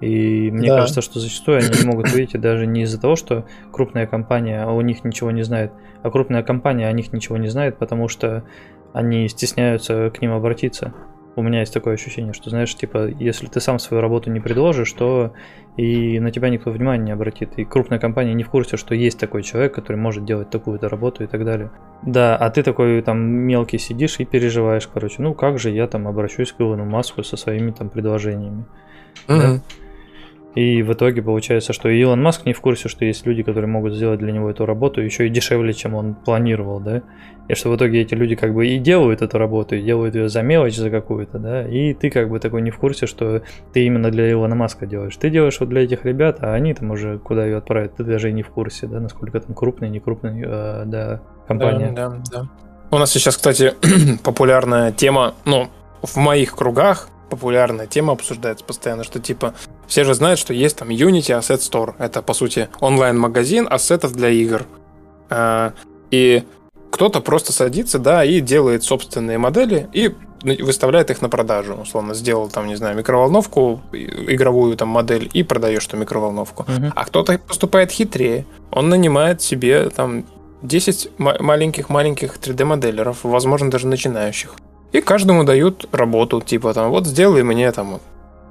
И мне да. кажется, что зачастую они не могут выйти даже не из-за того, что крупная компания о них ничего не знает, а крупная компания о них ничего не знает, потому что они стесняются к ним обратиться. У меня есть такое ощущение, что, знаешь, типа, если ты сам свою работу не предложишь, то и на тебя никто внимания не обратит. И крупная компания не в курсе, что есть такой человек, который может делать такую-то работу и так далее. Да, а ты такой там мелкий сидишь и переживаешь, короче, ну как же я там обращусь к Илону Маску со своими там предложениями. Mm-hmm. Да? И в итоге получается, что Илон Маск не в курсе, что есть люди, которые могут сделать для него эту работу еще и дешевле, чем он планировал, да. И что в итоге эти люди как бы и делают эту работу, и делают ее за мелочь, за какую-то, да. И ты как бы такой не в курсе, что ты именно для Илона Маска делаешь. Ты делаешь вот для этих ребят, а они там уже куда ее отправят, ты даже и не в курсе, да, насколько там крупная, не крупная, э, да, компания. Да, да, да. У нас сейчас, кстати, популярная тема, ну, в моих кругах популярная тема обсуждается постоянно, что типа все же знают, что есть там Unity Asset Store. Это, по сути, онлайн-магазин ассетов для игр. А, и кто-то просто садится, да, и делает собственные модели и выставляет их на продажу. Условно, сделал там, не знаю, микроволновку, игровую там модель, и продаешь эту микроволновку. Uh-huh. А кто-то поступает хитрее. Он нанимает себе там 10 маленьких-маленьких 3D-моделеров, возможно, даже начинающих. И каждому дают работу, типа там, вот сделай мне там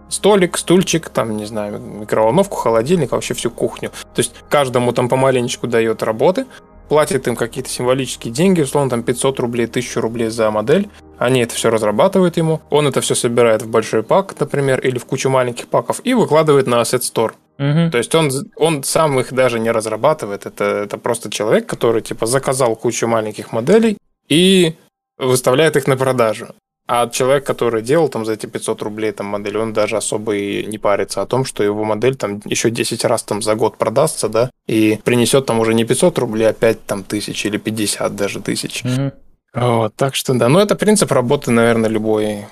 столик, стульчик, там, не знаю, микроволновку, холодильник, вообще всю кухню. То есть каждому там помаленечку дает работы, платит им какие-то символические деньги, условно там 500 рублей, 1000 рублей за модель. Они это все разрабатывают ему. Он это все собирает в большой пак, например, или в кучу маленьких паков и выкладывает на Asset Store. Угу. То есть он, он сам их даже не разрабатывает. Это, это просто человек, который типа заказал кучу маленьких моделей и выставляет их на продажу. А человек, который делал там за эти 500 рублей там модель, он даже особо и не парится о том, что его модель там еще 10 раз там за год продастся, да, и принесет там уже не 500 рублей, а 5 там тысяч или 50 даже тысяч. Угу. Вот, так что да, ну это принцип работы, наверное, любой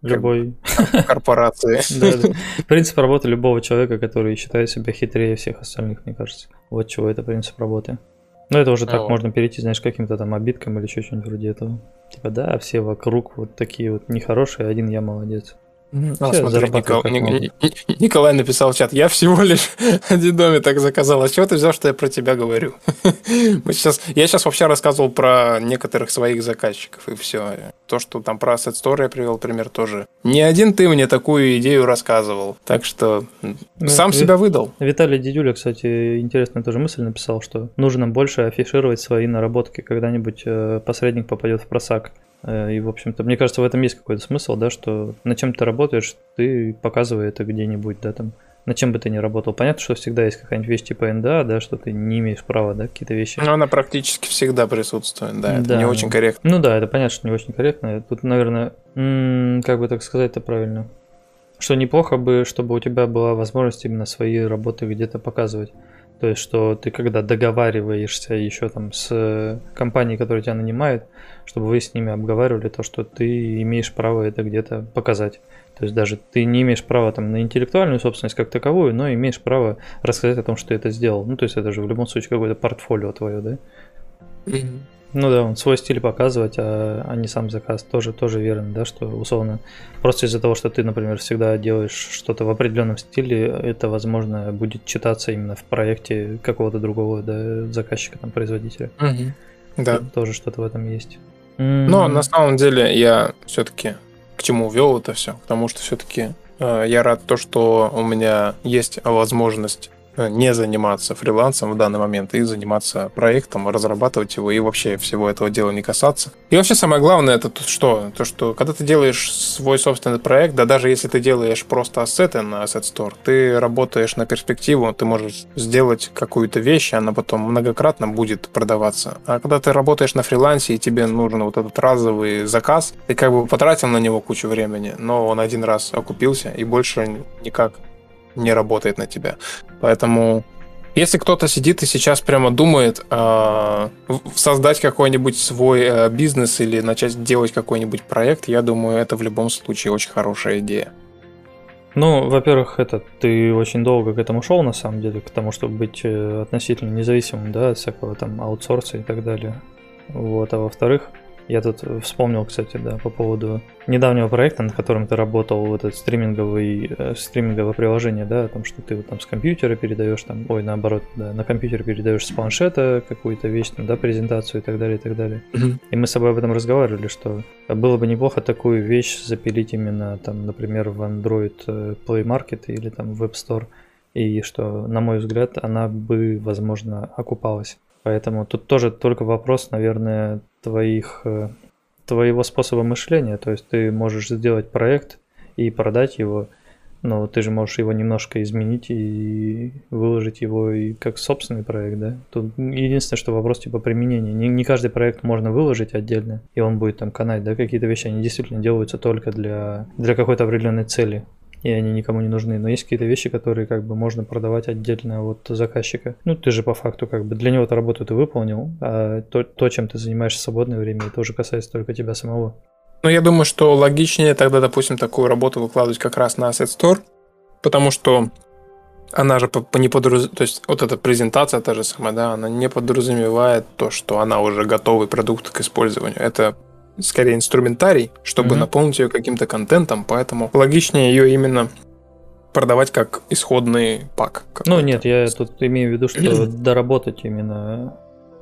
любой корпорации. Принцип работы любого человека, который считает себя хитрее всех остальных, мне кажется. Вот чего это принцип работы. Ну, это уже так вот. можно перейти, знаешь, каким-то там обидкам или еще что-нибудь вроде этого. Типа, да, все вокруг вот такие вот нехорошие, один я молодец. А, смотри, Никол... Николай написал в чат, я всего лишь один доме так заказал. А чего ты взял, что я про тебя говорю? Мы сейчас... Я сейчас вообще рассказывал про некоторых своих заказчиков, и все. То, что там про Asset Store я привел пример тоже. Не один ты мне такую идею рассказывал. Так что ну, сам Ви... себя выдал. Виталий Дедюля, кстати, интересная тоже мысль написал, что нужно больше афишировать свои наработки. Когда-нибудь э, посредник попадет в просак. Э, и, в общем-то, мне кажется, в этом есть какой-то смысл, да, что на чем ты работаешь, ты показывай это где-нибудь, да, там, на чем бы ты ни работал. Понятно, что всегда есть какая-нибудь вещь типа НДА, да, что ты не имеешь права, да, какие-то вещи. Но она практически всегда присутствует, да, это да, не очень корректно. Ну да, это понятно, что не очень корректно. Тут, наверное, как бы так сказать-то правильно. Что неплохо бы, чтобы у тебя была возможность именно свои работы где-то показывать. То есть, что ты когда договариваешься еще там с компанией, которая тебя нанимает, чтобы вы с ними обговаривали то, что ты имеешь право это где-то показать. То есть даже ты не имеешь права там на интеллектуальную собственность как таковую, но имеешь право рассказать о том, что ты это сделал. Ну, то есть это же в любом случае какое-то портфолио твое, да? Mm-hmm. Ну да, он свой стиль показывать, а, а не сам заказ. Тоже, тоже верно, да, что условно просто из-за того, что ты, например, всегда делаешь что-то в определенном стиле, это, возможно, будет читаться именно в проекте какого-то другого да, заказчика, там, производителя. Угу. Да. тоже что-то в этом есть. Но на самом деле я все-таки к чему вел это все? Потому что все-таки э, я рад то, что у меня есть возможность не заниматься фрилансом в данный момент и заниматься проектом, разрабатывать его и вообще всего этого дела не касаться. И вообще самое главное это то, что, то, что когда ты делаешь свой собственный проект, да даже если ты делаешь просто ассеты на Asset Store, ты работаешь на перспективу, ты можешь сделать какую-то вещь, она потом многократно будет продаваться. А когда ты работаешь на фрилансе и тебе нужен вот этот разовый заказ, ты как бы потратил на него кучу времени, но он один раз окупился и больше никак не работает на тебя. Поэтому если кто-то сидит и сейчас прямо думает э, создать какой-нибудь свой э, бизнес или начать делать какой-нибудь проект, я думаю, это в любом случае очень хорошая идея. Ну, во-первых, это ты очень долго к этому шел, на самом деле, к тому, чтобы быть э, относительно независимым, да, от всякого там аутсорса и так далее. Вот, а во-вторых, я тут вспомнил, кстати, да, по поводу недавнего проекта, над которым ты работал, вот это стриминговый, э, стриминговое приложение, да, о том, что ты вот там с компьютера передаешь, там, ой, наоборот, да, на компьютер передаешь с планшета какую-то вещь, там, да, презентацию и так далее, и так далее. Mm-hmm. И мы с собой об этом разговаривали, что было бы неплохо такую вещь запилить именно, там, например, в Android э, Play Market или там в Web Store, и что, на мой взгляд, она бы, возможно, окупалась. Поэтому тут тоже только вопрос, наверное, твоих, э, твоего способа мышления. То есть ты можешь сделать проект и продать его, но ты же можешь его немножко изменить и выложить его и как собственный проект, да? Тут единственное, что вопрос типа применения. Не, не каждый проект можно выложить отдельно, и он будет там канать, да? Какие-то вещи, они действительно делаются только для, для какой-то определенной цели и они никому не нужны. Но есть какие-то вещи, которые как бы можно продавать отдельно от заказчика. Ну, ты же по факту как бы для него эту работу ты выполнил, а то, то чем ты занимаешься в свободное время, это уже касается только тебя самого. Ну, я думаю, что логичнее тогда, допустим, такую работу выкладывать как раз на Asset Store, потому что она же по, не подраз... то есть вот эта презентация та же самая, да, она не подразумевает то, что она уже готовый продукт к использованию. Это скорее инструментарий, чтобы mm-hmm. наполнить ее каким-то контентом, поэтому логичнее ее именно продавать как исходный пак. Ну нет, я тут имею в виду, что доработать именно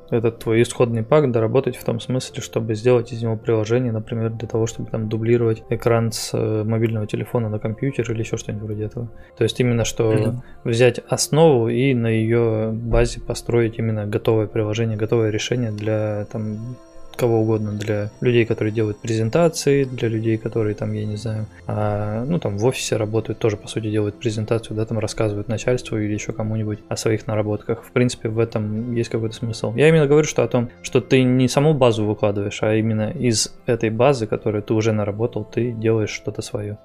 этот твой исходный пак, доработать в том смысле, чтобы сделать из него приложение, например, для того, чтобы там дублировать экран с э, мобильного телефона на компьютер или еще что-нибудь вроде этого. То есть именно что mm-hmm. взять основу и на ее базе построить именно готовое приложение, готовое решение для там кого угодно, для людей, которые делают презентации, для людей, которые там, я не знаю, а, ну там в офисе работают, тоже по сути делают презентацию, да, там рассказывают начальству или еще кому-нибудь о своих наработках. В принципе, в этом есть какой-то смысл. Я именно говорю, что о том, что ты не саму базу выкладываешь, а именно из этой базы, которую ты уже наработал, ты делаешь что-то свое.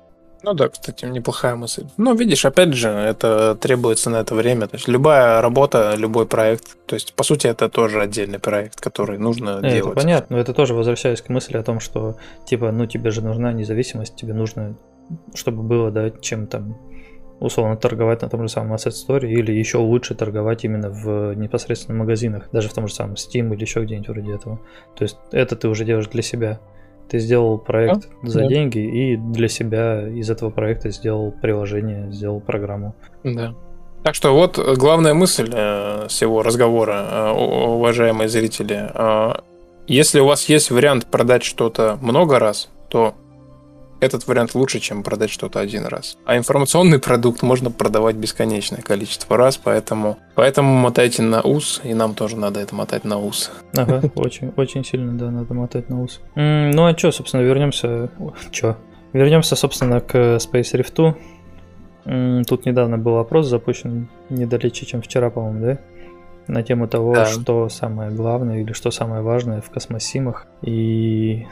Ну да, кстати, неплохая мысль. Ну, видишь, опять же, это требуется на это время. То есть любая работа, любой проект, то есть, по сути, это тоже отдельный проект, который нужно это делать. понятно, но это тоже возвращаясь к мысли о том, что, типа, ну, тебе же нужна независимость, тебе нужно, чтобы было, да, чем там условно торговать на том же самом Asset Store или еще лучше торговать именно в непосредственно магазинах, даже в том же самом Steam или еще где-нибудь вроде этого. То есть это ты уже делаешь для себя. Ты сделал проект да? за да. деньги и для себя из этого проекта сделал приложение, сделал программу. Да. Так что вот главная мысль э, всего разговора, э, уважаемые зрители. Э, если у вас есть вариант продать что-то много раз, то этот вариант лучше, чем продать что-то один раз. А информационный продукт можно продавать бесконечное количество раз, поэтому, поэтому мотайте на ус, и нам тоже надо это мотать на ус. Ага, очень, очень сильно, да, надо мотать на ус. Ну а что, собственно, вернемся... Чё? Вернемся, собственно, к Space Rift. Тут недавно был опрос запущен, недалече, чем вчера, по-моему, да? На тему того, да. что самое главное или что самое важное в космосимах. И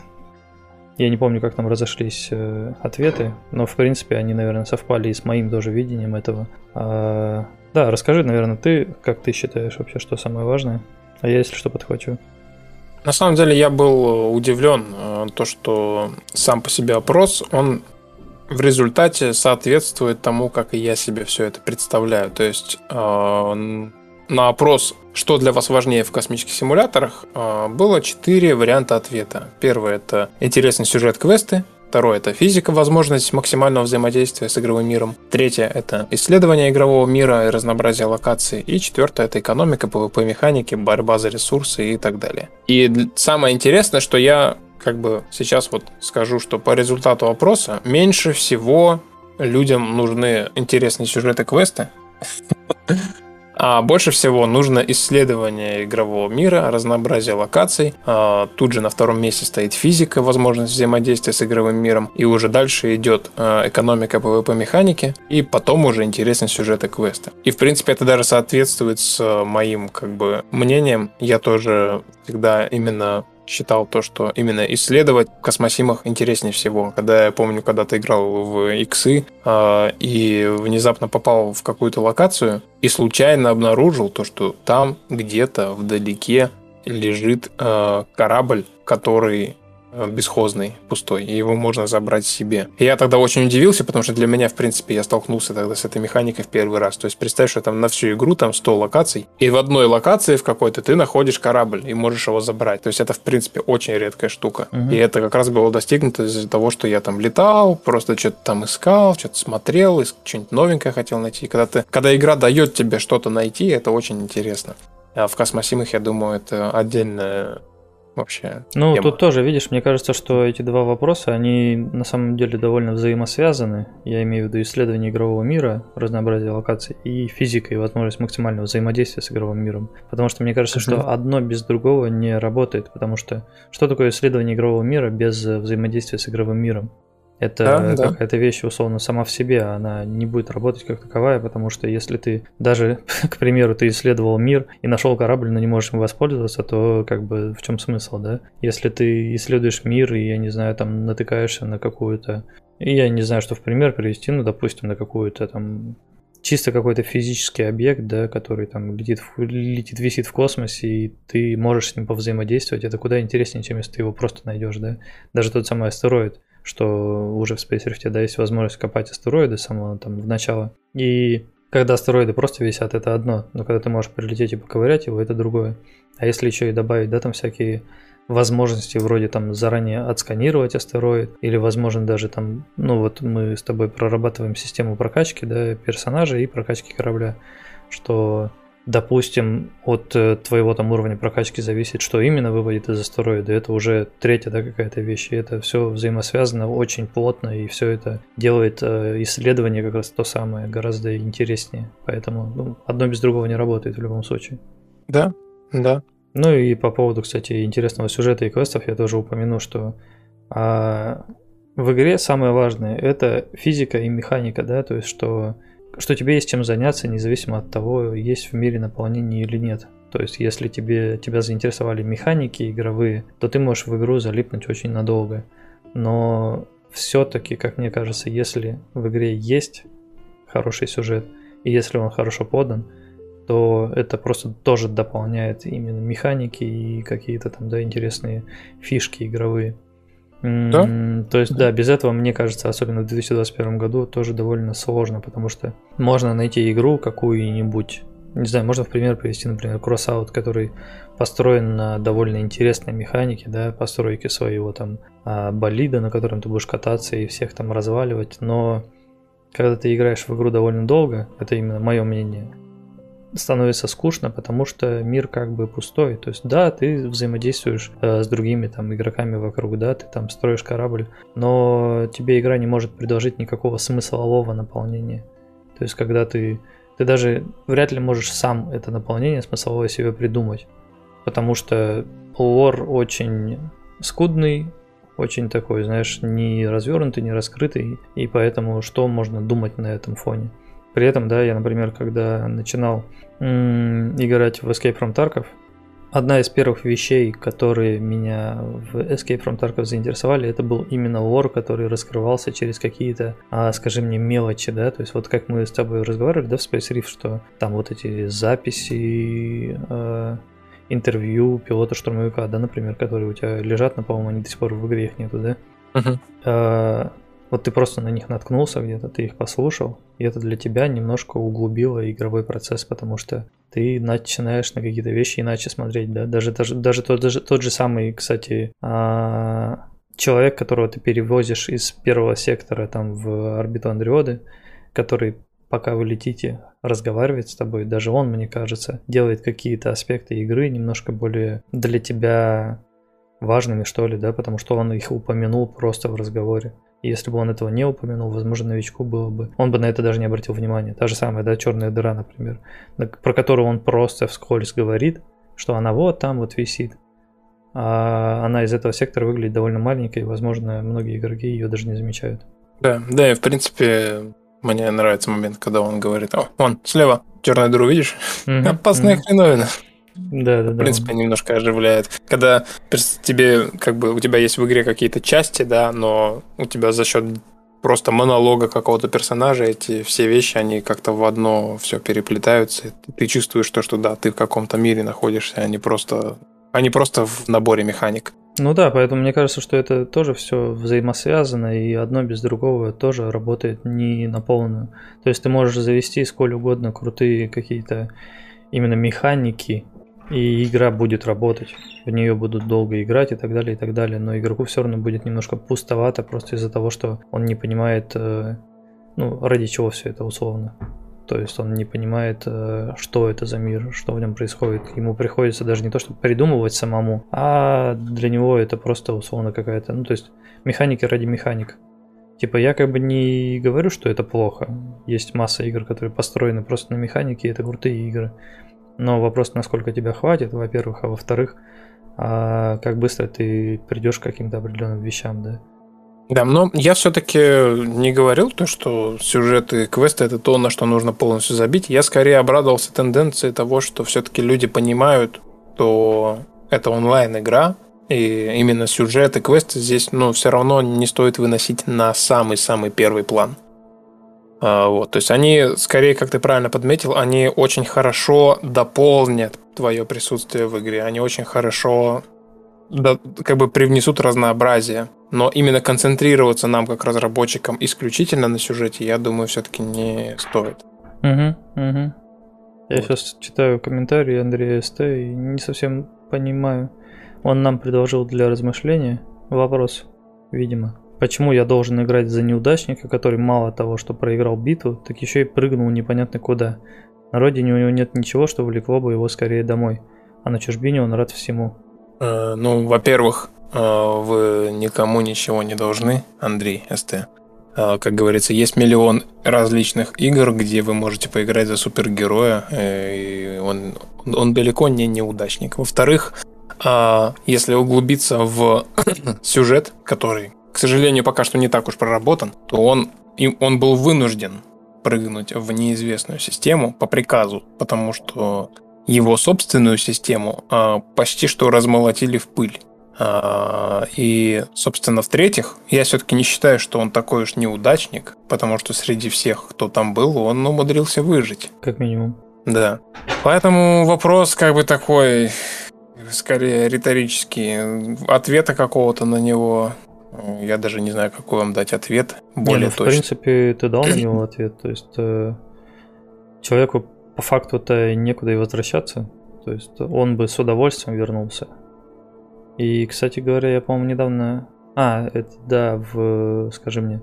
я не помню, как там разошлись э, ответы, но в принципе они, наверное, совпали и с моим тоже видением этого. А, да, расскажи, наверное, ты, как ты считаешь вообще, что самое важное, а я, если что, подхвачу. На самом деле я был удивлен, э, то, что сам по себе опрос, он в результате соответствует тому, как и я себе все это представляю. То есть э, на опрос, что для вас важнее в космических симуляторах, а, было четыре варианта ответа. Первый – это интересный сюжет квесты, Второе – это физика, возможность максимального взаимодействия с игровым миром. Третье – это исследование игрового мира и разнообразие локаций. И четвертое – это экономика, PvP-механики, борьба за ресурсы и так далее. И самое интересное, что я как бы сейчас вот скажу, что по результату опроса меньше всего людям нужны интересные сюжеты квесты. А больше всего нужно исследование игрового мира, разнообразие локаций. А, тут же на втором месте стоит физика, возможность взаимодействия с игровым миром. И уже дальше идет а, экономика PvP механики. И потом уже интересный сюжет и квесты. И в принципе это даже соответствует с моим как бы мнением. Я тоже всегда именно считал то, что именно исследовать в космосимах интереснее всего. Когда я помню, когда ты играл в иксы э, и внезапно попал в какую-то локацию и случайно обнаружил то, что там где-то вдалеке лежит э, корабль, который бесхозный, пустой, и его можно забрать себе. И я тогда очень удивился, потому что для меня, в принципе, я столкнулся тогда с этой механикой в первый раз. То есть представь, что там на всю игру там 100 локаций, и в одной локации в какой-то ты находишь корабль и можешь его забрать. То есть это, в принципе, очень редкая штука. Угу. И это как раз было достигнуто из-за того, что я там летал, просто что-то там искал, что-то смотрел, что-нибудь новенькое хотел найти. Когда, ты, когда игра дает тебе что-то найти, это очень интересно. А в Космосимах, я думаю, это отдельная вообще. Ну, тема. тут тоже, видишь, мне кажется, что эти два вопроса, они на самом деле довольно взаимосвязаны. Я имею в виду исследование игрового мира, разнообразие локаций и физика, и возможность максимального взаимодействия с игровым миром. Потому что мне кажется, что одно без другого не работает, потому что что такое исследование игрового мира без взаимодействия с игровым миром? Это да, какая-то вещь, условно, сама в себе, она не будет работать как таковая, потому что если ты даже, к примеру, ты исследовал мир и нашел корабль, но не можешь им воспользоваться, то как бы в чем смысл, да? Если ты исследуешь мир и, я не знаю, там натыкаешься на какую-то... Я не знаю, что в пример привести, ну, допустим, на какую-то там чисто какой-то физический объект, да, который там летит, летит, висит в космосе, и ты можешь с ним повзаимодействовать, это куда интереснее, чем если ты его просто найдешь, да. Даже тот самый астероид что уже в Rift да, есть возможность копать астероиды самого там в начало. И когда астероиды просто висят, это одно, но когда ты можешь прилететь и поковырять его, это другое. А если еще и добавить, да, там всякие возможности вроде там заранее отсканировать астероид, или возможно даже там, ну вот мы с тобой прорабатываем систему прокачки, да, персонажа и прокачки корабля, что допустим, от э, твоего там уровня прокачки зависит, что именно выводит из астероида. Это уже третья да, какая-то вещь. И это все взаимосвязано очень плотно, и все это делает э, исследование как раз то самое, гораздо интереснее. Поэтому ну, одно без другого не работает в любом случае. Да, да. Ну и по поводу, кстати, интересного сюжета и квестов я тоже упомяну, что а, в игре самое важное это физика и механика, да, то есть что что тебе есть чем заняться, независимо от того, есть в мире наполнение или нет. То есть, если тебе, тебя заинтересовали механики игровые, то ты можешь в игру залипнуть очень надолго. Но все-таки, как мне кажется, если в игре есть хороший сюжет, и если он хорошо подан, то это просто тоже дополняет именно механики и какие-то там, да, интересные фишки игровые. Да? То есть, да, без этого, мне кажется, особенно в 2021 году, тоже довольно сложно, потому что можно найти игру какую-нибудь, не знаю, можно в пример привести, например, Crossout, который построен на довольно интересной механике, да, постройки своего там а, болида, на котором ты будешь кататься и всех там разваливать, но когда ты играешь в игру довольно долго, это именно мое мнение, становится скучно, потому что мир как бы пустой. То есть, да, ты взаимодействуешь э, с другими там игроками вокруг, да, ты там строишь корабль, но тебе игра не может предложить никакого смыслового наполнения. То есть, когда ты ты даже вряд ли можешь сам это наполнение смысловое себе придумать, потому что лор очень скудный, очень такой, знаешь, не развернутый, не раскрытый, и поэтому что можно думать на этом фоне. При этом, да, я, например, когда начинал м- играть в Escape from Tarkov, одна из первых вещей, которые меня в Escape from Tarkov заинтересовали, это был именно лор, который раскрывался через какие-то, а, скажи мне, мелочи, да, то есть вот как мы с тобой разговаривали, да, в Space Reef, что там вот эти записи, э, интервью пилота-штурмовика, да, например, которые у тебя лежат, но, по-моему, они до сих пор в игре их нету, да? Uh-huh. Э, вот ты просто на них наткнулся где-то, ты их послушал, и это для тебя немножко углубило игровой процесс, потому что ты начинаешь на какие-то вещи иначе смотреть, да, даже, даже, даже, тот, даже тот же самый, кстати, а, человек, которого ты перевозишь из первого сектора там в орбиту Андриоды, который пока вы летите, разговаривает с тобой, даже он, мне кажется, делает какие-то аспекты игры немножко более для тебя важными, что ли, да, потому что он их упомянул просто в разговоре. Если бы он этого не упомянул, возможно, новичку было бы... Он бы на это даже не обратил внимания. Та же самая, да, черная дыра, например, про которую он просто вскользь говорит, что она вот там вот висит. А она из этого сектора выглядит довольно маленькой, и, возможно, многие игроки ее даже не замечают. Да, да, и в принципе мне нравится момент, когда он говорит, о, вон, слева, черную дыру видишь? Mm-hmm. Опасная mm-hmm. хреновина. Да, да, да. В принципе, немножко оживляет. Когда тебе, как бы, у тебя есть в игре какие-то части, да, но у тебя за счет просто монолога какого-то персонажа эти все вещи, они как-то в одно все переплетаются. Ты чувствуешь то, что да, ты в каком-то мире находишься, а не просто, а не просто в наборе механик. Ну да, поэтому мне кажется, что это тоже все взаимосвязано, и одно без другого тоже работает не на полную. То есть ты можешь завести сколь угодно крутые какие-то именно механики, и игра будет работать. В нее будут долго играть и так далее, и так далее. Но игроку все равно будет немножко пустовато просто из-за того, что он не понимает, э, ну, ради чего все это условно. То есть он не понимает, э, что это за мир, что в нем происходит. Ему приходится даже не то, чтобы придумывать самому, а для него это просто условно какая-то, ну то есть механики ради механик. Типа я как бы не говорю, что это плохо. Есть масса игр, которые построены просто на механике, и это крутые игры. Но вопрос, насколько тебя хватит, во-первых, а во-вторых, а как быстро ты придешь к каким-то определенным вещам, да. Да, но я все-таки не говорил то, что сюжеты и квесты это то, на что нужно полностью забить. Я скорее обрадовался тенденции того, что все-таки люди понимают, что это онлайн-игра, и именно сюжеты, квесты здесь, ну, все равно не стоит выносить на самый-самый первый план. А, вот, то есть они, скорее, как ты правильно подметил, они очень хорошо дополнят твое присутствие в игре. Они очень хорошо да, как бы привнесут разнообразие. Но именно концентрироваться нам, как разработчикам, исключительно на сюжете, я думаю, все-таки не стоит. Угу, угу. Я вот. сейчас читаю комментарии Андрея СТ и не совсем понимаю. Он нам предложил для размышления вопрос, видимо. Почему я должен играть за неудачника, который мало того, что проиграл битву, так еще и прыгнул непонятно куда. На родине у него нет ничего, что влекло бы его скорее домой. А на чужбине он рад всему. Э, ну, во-первых, э, вы никому ничего не должны, Андрей СТ. Э, как говорится, есть миллион различных игр, где вы можете поиграть за супергероя, и он, он далеко не неудачник. Во-вторых, если углубиться в сюжет, который к сожалению, пока что не так уж проработан, то он, и он был вынужден прыгнуть в неизвестную систему по приказу, потому что его собственную систему а, почти что размолотили в пыль. А, и, собственно, в-третьих, я все-таки не считаю, что он такой уж неудачник, потому что среди всех, кто там был, он умудрился выжить. Как минимум. Да. Поэтому вопрос как бы такой, скорее риторический. Ответа какого-то на него я даже не знаю, какой вам дать ответ более не, ну, точно. В принципе, ты дал на него ответ. То есть э, человеку по факту-то некуда и возвращаться. То есть он бы с удовольствием вернулся. И, кстати говоря, я, по-моему, недавно... А, это да, в... Скажи мне.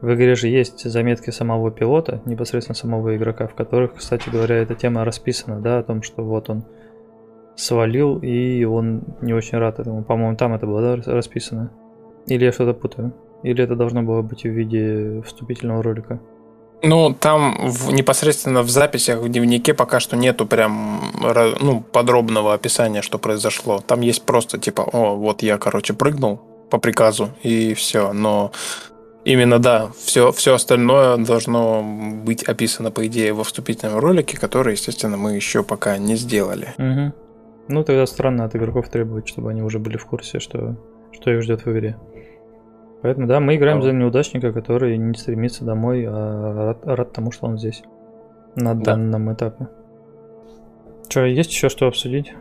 В игре же есть заметки самого пилота, непосредственно самого игрока, в которых, кстати говоря, эта тема расписана, да, о том, что вот он свалил, и он не очень рад этому. По-моему, там это было да, расписано. Или я что-то путаю? Или это должно было быть в виде вступительного ролика? Ну, там в, непосредственно в записях в дневнике пока что нету прям ну, подробного описания, что произошло. Там есть просто типа, о, вот я, короче, прыгнул по приказу, и все. Но именно да, все, все остальное должно быть описано, по идее, во вступительном ролике, который, естественно, мы еще пока не сделали. Угу. Ну, тогда странно от игроков требовать, чтобы они уже были в курсе, что, что их ждет в игре. Поэтому, да, мы играем а за неудачника, который не стремится домой, а рад, рад тому, что он здесь. На да. данном этапе. Что, есть еще что обсудить?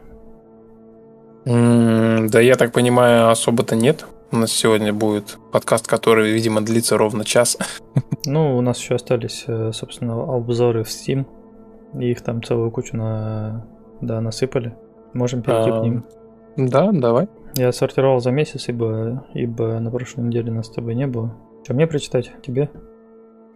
да, я так понимаю, особо-то нет. У нас сегодня будет подкаст, который, видимо, длится ровно час. Ну, у нас еще остались, э, собственно, обзоры в Steam. Их там целую кучу на... да, насыпали. Можем перейти а, к ним. Да, давай. Я сортировал за месяц, ибо, ибо на прошлой неделе нас с тобой не было. Что, мне прочитать? Тебе?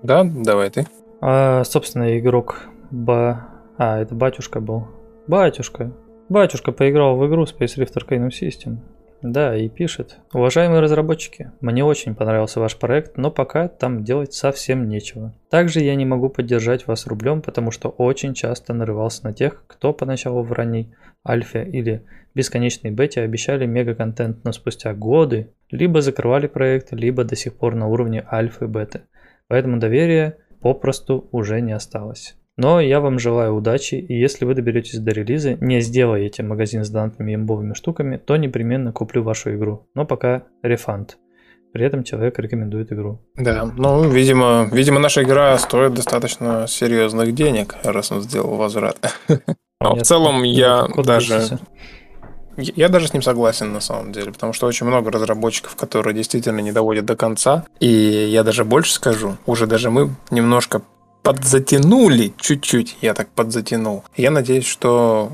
Да, давай ты. А, собственно, игрок Ба... А, это батюшка был. Батюшка. Батюшка поиграл в игру Space Rift Arcanum System. Да, и пишет. Уважаемые разработчики, мне очень понравился ваш проект, но пока там делать совсем нечего. Также я не могу поддержать вас рублем, потому что очень часто нарывался на тех, кто поначалу в ранней альфе или бесконечной бете обещали мега-контент, но спустя годы либо закрывали проект, либо до сих пор на уровне альфы беты. Поэтому доверия попросту уже не осталось. Но я вам желаю удачи, и если вы доберетесь до релиза, не сделаете магазин с донатными имбовыми штуками, то непременно куплю вашу игру. Но пока рефанд. При этом человек рекомендует игру. Да, ну, видимо, видимо, наша игра стоит достаточно серьезных денег, раз он сделал возврат. Но в целом я даже... Я даже с ним согласен на самом деле, потому что очень много разработчиков, которые действительно не доводят до конца. И я даже больше скажу, уже даже мы немножко подзатянули чуть-чуть, я так подзатянул. Я надеюсь, что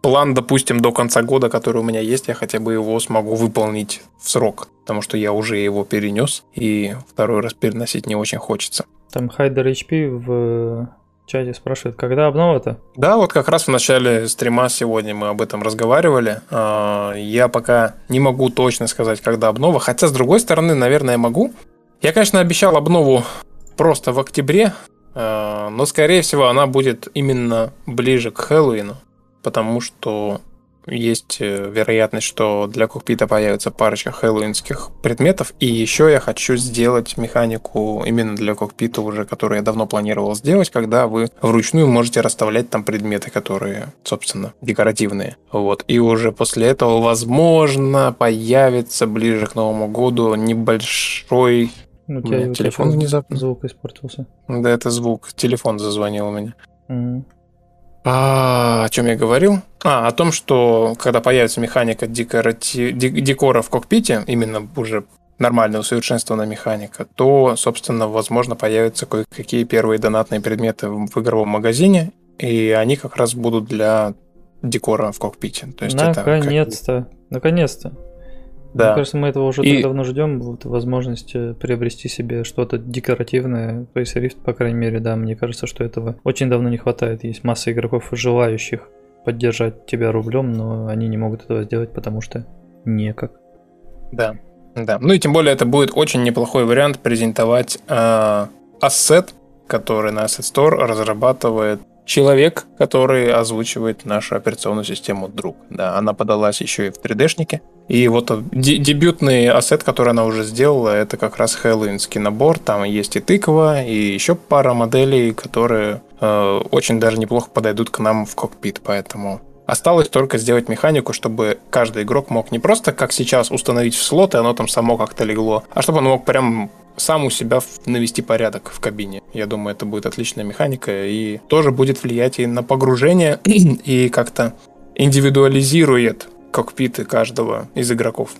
план, допустим, до конца года, который у меня есть, я хотя бы его смогу выполнить в срок, потому что я уже его перенес, и второй раз переносить не очень хочется. Там Хайдер HP в чате спрашивает, когда обнова-то? Да, вот как раз в начале стрима сегодня мы об этом разговаривали. А, я пока не могу точно сказать, когда обнова, хотя, с другой стороны, наверное, могу. Я, конечно, обещал обнову просто в октябре, но, скорее всего, она будет именно ближе к Хэллоуину, потому что есть э, вероятность, что для кокпита появится парочка хэллоуинских предметов. И еще я хочу сделать механику именно для кокпита уже, которую я давно планировал сделать, когда вы вручную можете расставлять там предметы, которые, собственно, декоративные. Вот. И уже после этого, возможно, появится ближе к Новому году небольшой ну, у тебя телефон внезапно. Звук испортился. Да, это звук. Телефон зазвонил у меня. Mm. А, о чем я говорил? А, о том, что когда появится механика декорати... декора в кокпите, именно уже нормальная усовершенствованная механика, то, собственно, возможно, появятся кое-какие первые донатные предметы в игровом магазине, и они как раз будут для декора в кокпите. То есть Наконец-то. Как... Наконец-то. Да. Мне кажется, мы этого уже и... давно ждем, вот, возможность приобрести себе что-то декоративное, то есть рифт, по крайней мере, да, мне кажется, что этого очень давно не хватает. Есть масса игроков, желающих поддержать тебя рублем, но они не могут этого сделать, потому что некак. Да, да. Ну и тем более это будет очень неплохой вариант презентовать э, ассет, который на Asset Store разрабатывает человек, который озвучивает нашу операционную систему друг. Да, она подалась еще и в 3D-шнике. И вот дебютный ассет, который она уже сделала, это как раз хэллоуинский набор. Там есть и тыква, и еще пара моделей, которые э, очень даже неплохо подойдут к нам в кокпит. Поэтому Осталось только сделать механику, чтобы каждый игрок мог не просто, как сейчас, установить в слот, и оно там само как-то легло, а чтобы он мог прям сам у себя навести порядок в кабине. Я думаю, это будет отличная механика и тоже будет влиять и на погружение, и как-то индивидуализирует кокпиты каждого из игроков.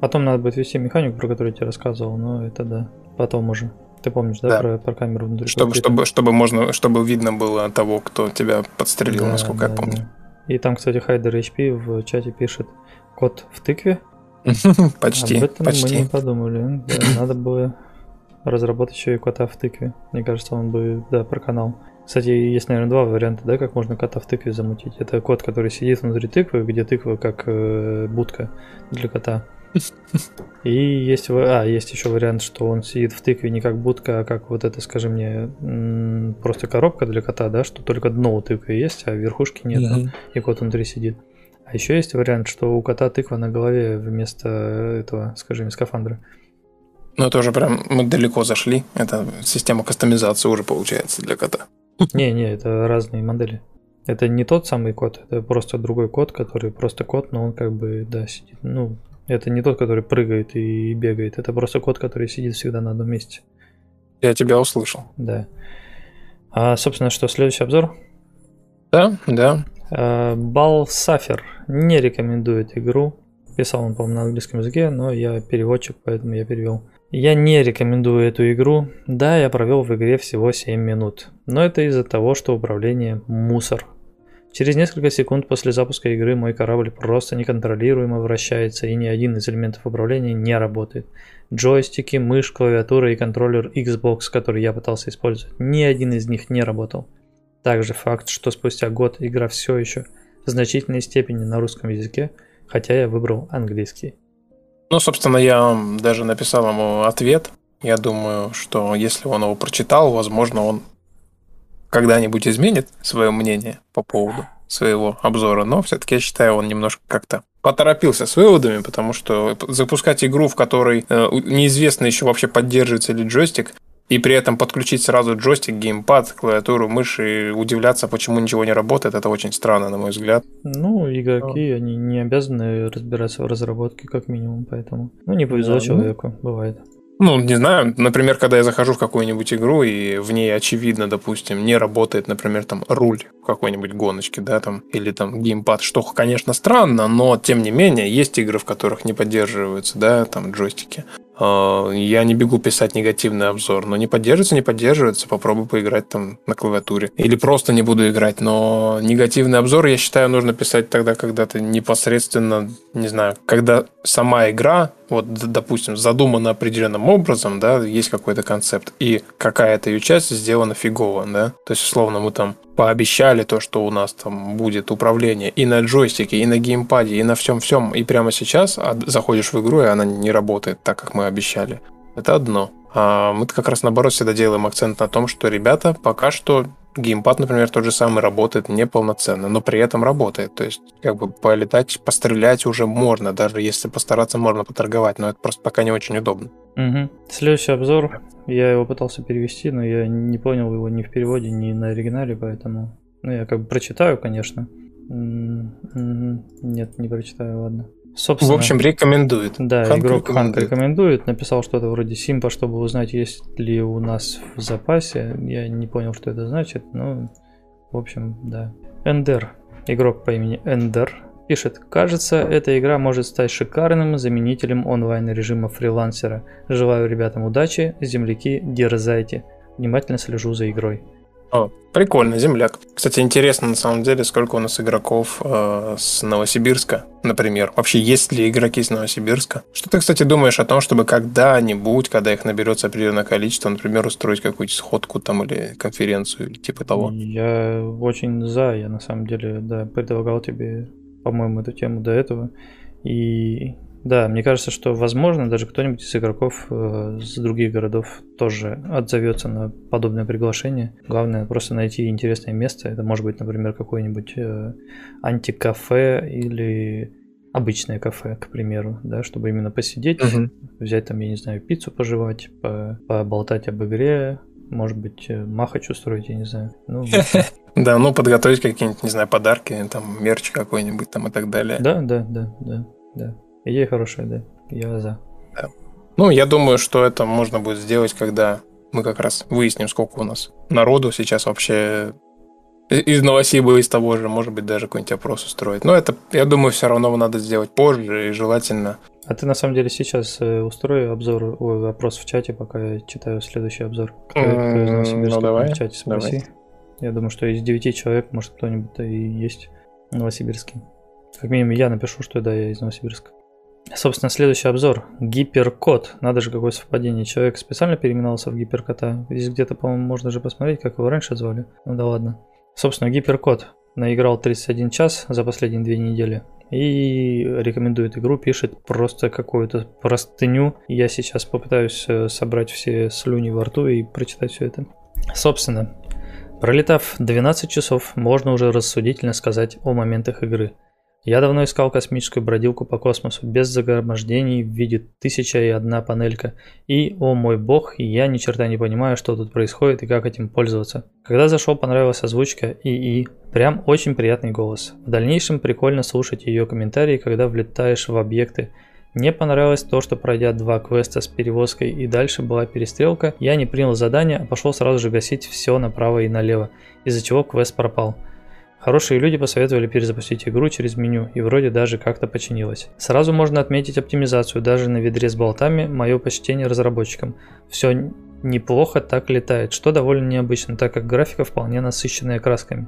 Потом надо будет вести механику, про которую я тебе рассказывал, но это да, потом уже. Ты помнишь, да, да. Про, про камеру внутри? Чтобы, чтобы, чтобы, можно, чтобы видно было того, кто тебя подстрелил, да, насколько да, я помню. Да. И там, кстати, Хайдер HP в чате пишет код в тыкве. Почти. Об этом почти. мы не подумали. Да, надо было разработать еще и кота в тыкве. Мне кажется, он бы, да, про канал. Кстати, есть, наверное, два варианта, да, как можно кота в тыкве замутить. Это кот, который сидит внутри тыквы, где тыква как э, будка для кота. И есть, а, есть еще вариант, что он сидит в тыкве не как будка, а как вот это, скажи мне, просто коробка для кота, да, что только дно у тыквы есть, а верхушки нет, mm-hmm. и кот внутри сидит. А еще есть вариант, что у кота тыква на голове вместо этого, скажи мне, скафандра. Ну, это уже прям мы далеко зашли. Это система кастомизации уже получается для кота. Не-не, это разные модели. Это не тот самый код, это просто другой код, который просто код, но он как бы, да, сидит. Ну, это не тот, который прыгает и бегает, это просто код, который сидит всегда на одном месте. Я тебя услышал. Да. А, собственно, что, следующий обзор? Да, да. А, Балсафер не рекомендует игру. Писал он, по-моему, на английском языке, но я переводчик, поэтому я перевел. Я не рекомендую эту игру. Да, я провел в игре всего 7 минут. Но это из-за того, что управление мусор. Через несколько секунд после запуска игры мой корабль просто неконтролируемо вращается и ни один из элементов управления не работает. Джойстики, мышь, клавиатура и контроллер Xbox, который я пытался использовать, ни один из них не работал. Также факт, что спустя год игра все еще в значительной степени на русском языке, хотя я выбрал английский. Ну, собственно, я даже написал ему ответ. Я думаю, что если он его прочитал, возможно, он когда-нибудь изменит свое мнение по поводу своего обзора, но все-таки я считаю, он немножко как-то поторопился с выводами, потому что запускать игру, в которой э, неизвестно еще вообще поддерживается ли джойстик, и при этом подключить сразу джойстик, геймпад, клавиатуру, мышь и удивляться, почему ничего не работает, это очень странно, на мой взгляд. Ну, игроки, они не обязаны разбираться в разработке, как минимум, поэтому. Ну, не повезло да, человеку, ну... бывает. Ну, не знаю, например, когда я захожу в какую-нибудь игру, и в ней, очевидно, допустим, не работает, например, там руль в какой-нибудь гоночке, да, там, или там геймпад, что, конечно, странно, но, тем не менее, есть игры, в которых не поддерживаются, да, там, джойстики. А, я не бегу писать негативный обзор, но не поддерживается, не поддерживается, попробуй поиграть там на клавиатуре. Или просто не буду играть, но негативный обзор, я считаю, нужно писать тогда, когда ты непосредственно, не знаю, когда сама игра, вот, допустим, задумана определенным образом, да, есть какой-то концепт, и какая-то ее часть сделана фигово, да, то есть, условно, мы там пообещали то, что у нас там будет управление и на джойстике, и на геймпаде, и на всем-всем, и прямо сейчас заходишь в игру, и она не работает так, как мы обещали. Это одно. А мы как раз наоборот всегда делаем акцент на том, что ребята пока что геймпад, например, тот же самый работает неполноценно, но при этом работает. То есть, как бы полетать, пострелять уже можно, даже если постараться, можно поторговать, но это просто пока не очень удобно. Угу. Следующий обзор. Я его пытался перевести, но я не понял его ни в переводе, ни на оригинале, поэтому... Ну, я как бы прочитаю, конечно. Нет, не прочитаю, ладно. Собственно, в общем, рекомендует. Да, Ханк игрок рекомендует. Ханк рекомендует. Написал что-то вроде Симпа, чтобы узнать, есть ли у нас в запасе. Я не понял, что это значит, но, в общем, да. Эндер. Игрок по имени Эндер пишет, кажется, эта игра может стать шикарным заменителем онлайн-режима фрилансера. Желаю ребятам удачи, земляки, дерзайте. Внимательно слежу за игрой. О, прикольно, земляк. Кстати, интересно на самом деле, сколько у нас игроков э, с Новосибирска, например. Вообще, есть ли игроки с Новосибирска? Что ты, кстати, думаешь о том, чтобы когда-нибудь, когда их наберется определенное количество, например, устроить какую-то сходку там или конференцию, или типа того? Я очень за. Я на самом деле, да, предлагал тебе, по-моему, эту тему до этого. И да, мне кажется, что возможно даже кто-нибудь из игроков э, с других городов тоже отзовется на подобное приглашение. Главное просто найти интересное место. Это может быть, например, какое-нибудь э, антикафе или обычное кафе, к примеру, да, чтобы именно посидеть, угу. взять там, я не знаю, пиццу пожевать, по поболтать об игре, может быть, э, махач устроить, я не знаю. Ну, да, ну подготовить какие-нибудь, не знаю, подарки, там мерч какой-нибудь там и так далее. Да, да, да, да, да. Идея хорошая, да. Я за. Да. Ну, я думаю, что это можно будет сделать, когда мы как раз выясним, сколько у нас народу сейчас вообще из Новосиба, из того же, может быть, даже какой-нибудь опрос устроить. Но это, я думаю, все равно надо сделать позже и желательно. А ты на самом деле сейчас э, устрой обзор, ой, опрос в чате, пока я читаю следующий обзор. Кто, кто из Новосибирска ну, давай, в чате спроси. Давай. Я думаю, что из девяти человек, может, кто-нибудь и есть новосибирский. Как минимум я напишу, что да, я из Новосибирска. Собственно, следующий обзор. Гиперкот. Надо же, какое совпадение. Человек специально переименовался в гиперкота. Здесь где-то, по-моему, можно же посмотреть, как его раньше звали. Ну да ладно. Собственно, гиперкот. Наиграл 31 час за последние две недели. И рекомендует игру, пишет просто какую-то простыню. Я сейчас попытаюсь э, собрать все слюни во рту и прочитать все это. Собственно, пролетав 12 часов, можно уже рассудительно сказать о моментах игры – я давно искал космическую бродилку по космосу, без загромождений в виде тысяча и одна панелька. И, о мой бог, я ни черта не понимаю, что тут происходит и как этим пользоваться. Когда зашел, понравилась озвучка и и прям очень приятный голос. В дальнейшем прикольно слушать ее комментарии, когда влетаешь в объекты. Мне понравилось то, что пройдя два квеста с перевозкой и дальше была перестрелка, я не принял задание, а пошел сразу же гасить все направо и налево, из-за чего квест пропал. Хорошие люди посоветовали перезапустить игру через меню, и вроде даже как-то починилось. Сразу можно отметить оптимизацию, даже на ведре с болтами, мое почтение разработчикам. Все неплохо так летает, что довольно необычно, так как графика вполне насыщенная красками.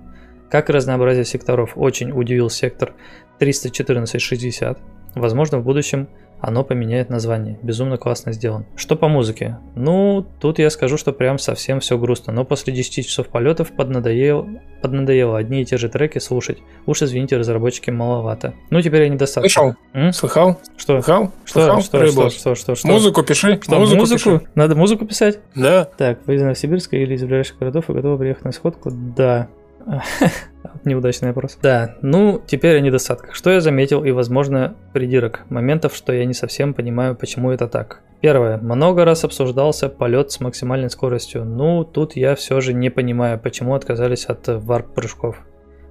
Как и разнообразие секторов, очень удивил сектор 314-60. Возможно, в будущем оно поменяет название. Безумно классно сделан. Что по музыке? Ну, тут я скажу, что прям совсем все грустно. Но после 10 часов полетов поднадоело, поднадоело одни и те же треки слушать. Уж извините, разработчики маловато. Ну, теперь я недостаточно. Слышал? М? Слыхал? Что? Слыхал? Что? Слыхал? Что? Что? Что? Что? Что? Музыку пиши. Что? Музыку, Музыку? пиши. Надо музыку писать? Да. Так, вы из Новосибирска или из ближайших городов и готовы приехать на сходку? Да. Неудачный вопрос. Да, ну, теперь о недостатках. Что я заметил и, возможно, придирок моментов, что я не совсем понимаю, почему это так. Первое. Много раз обсуждался полет с максимальной скоростью. Ну, тут я все же не понимаю, почему отказались от варп-прыжков.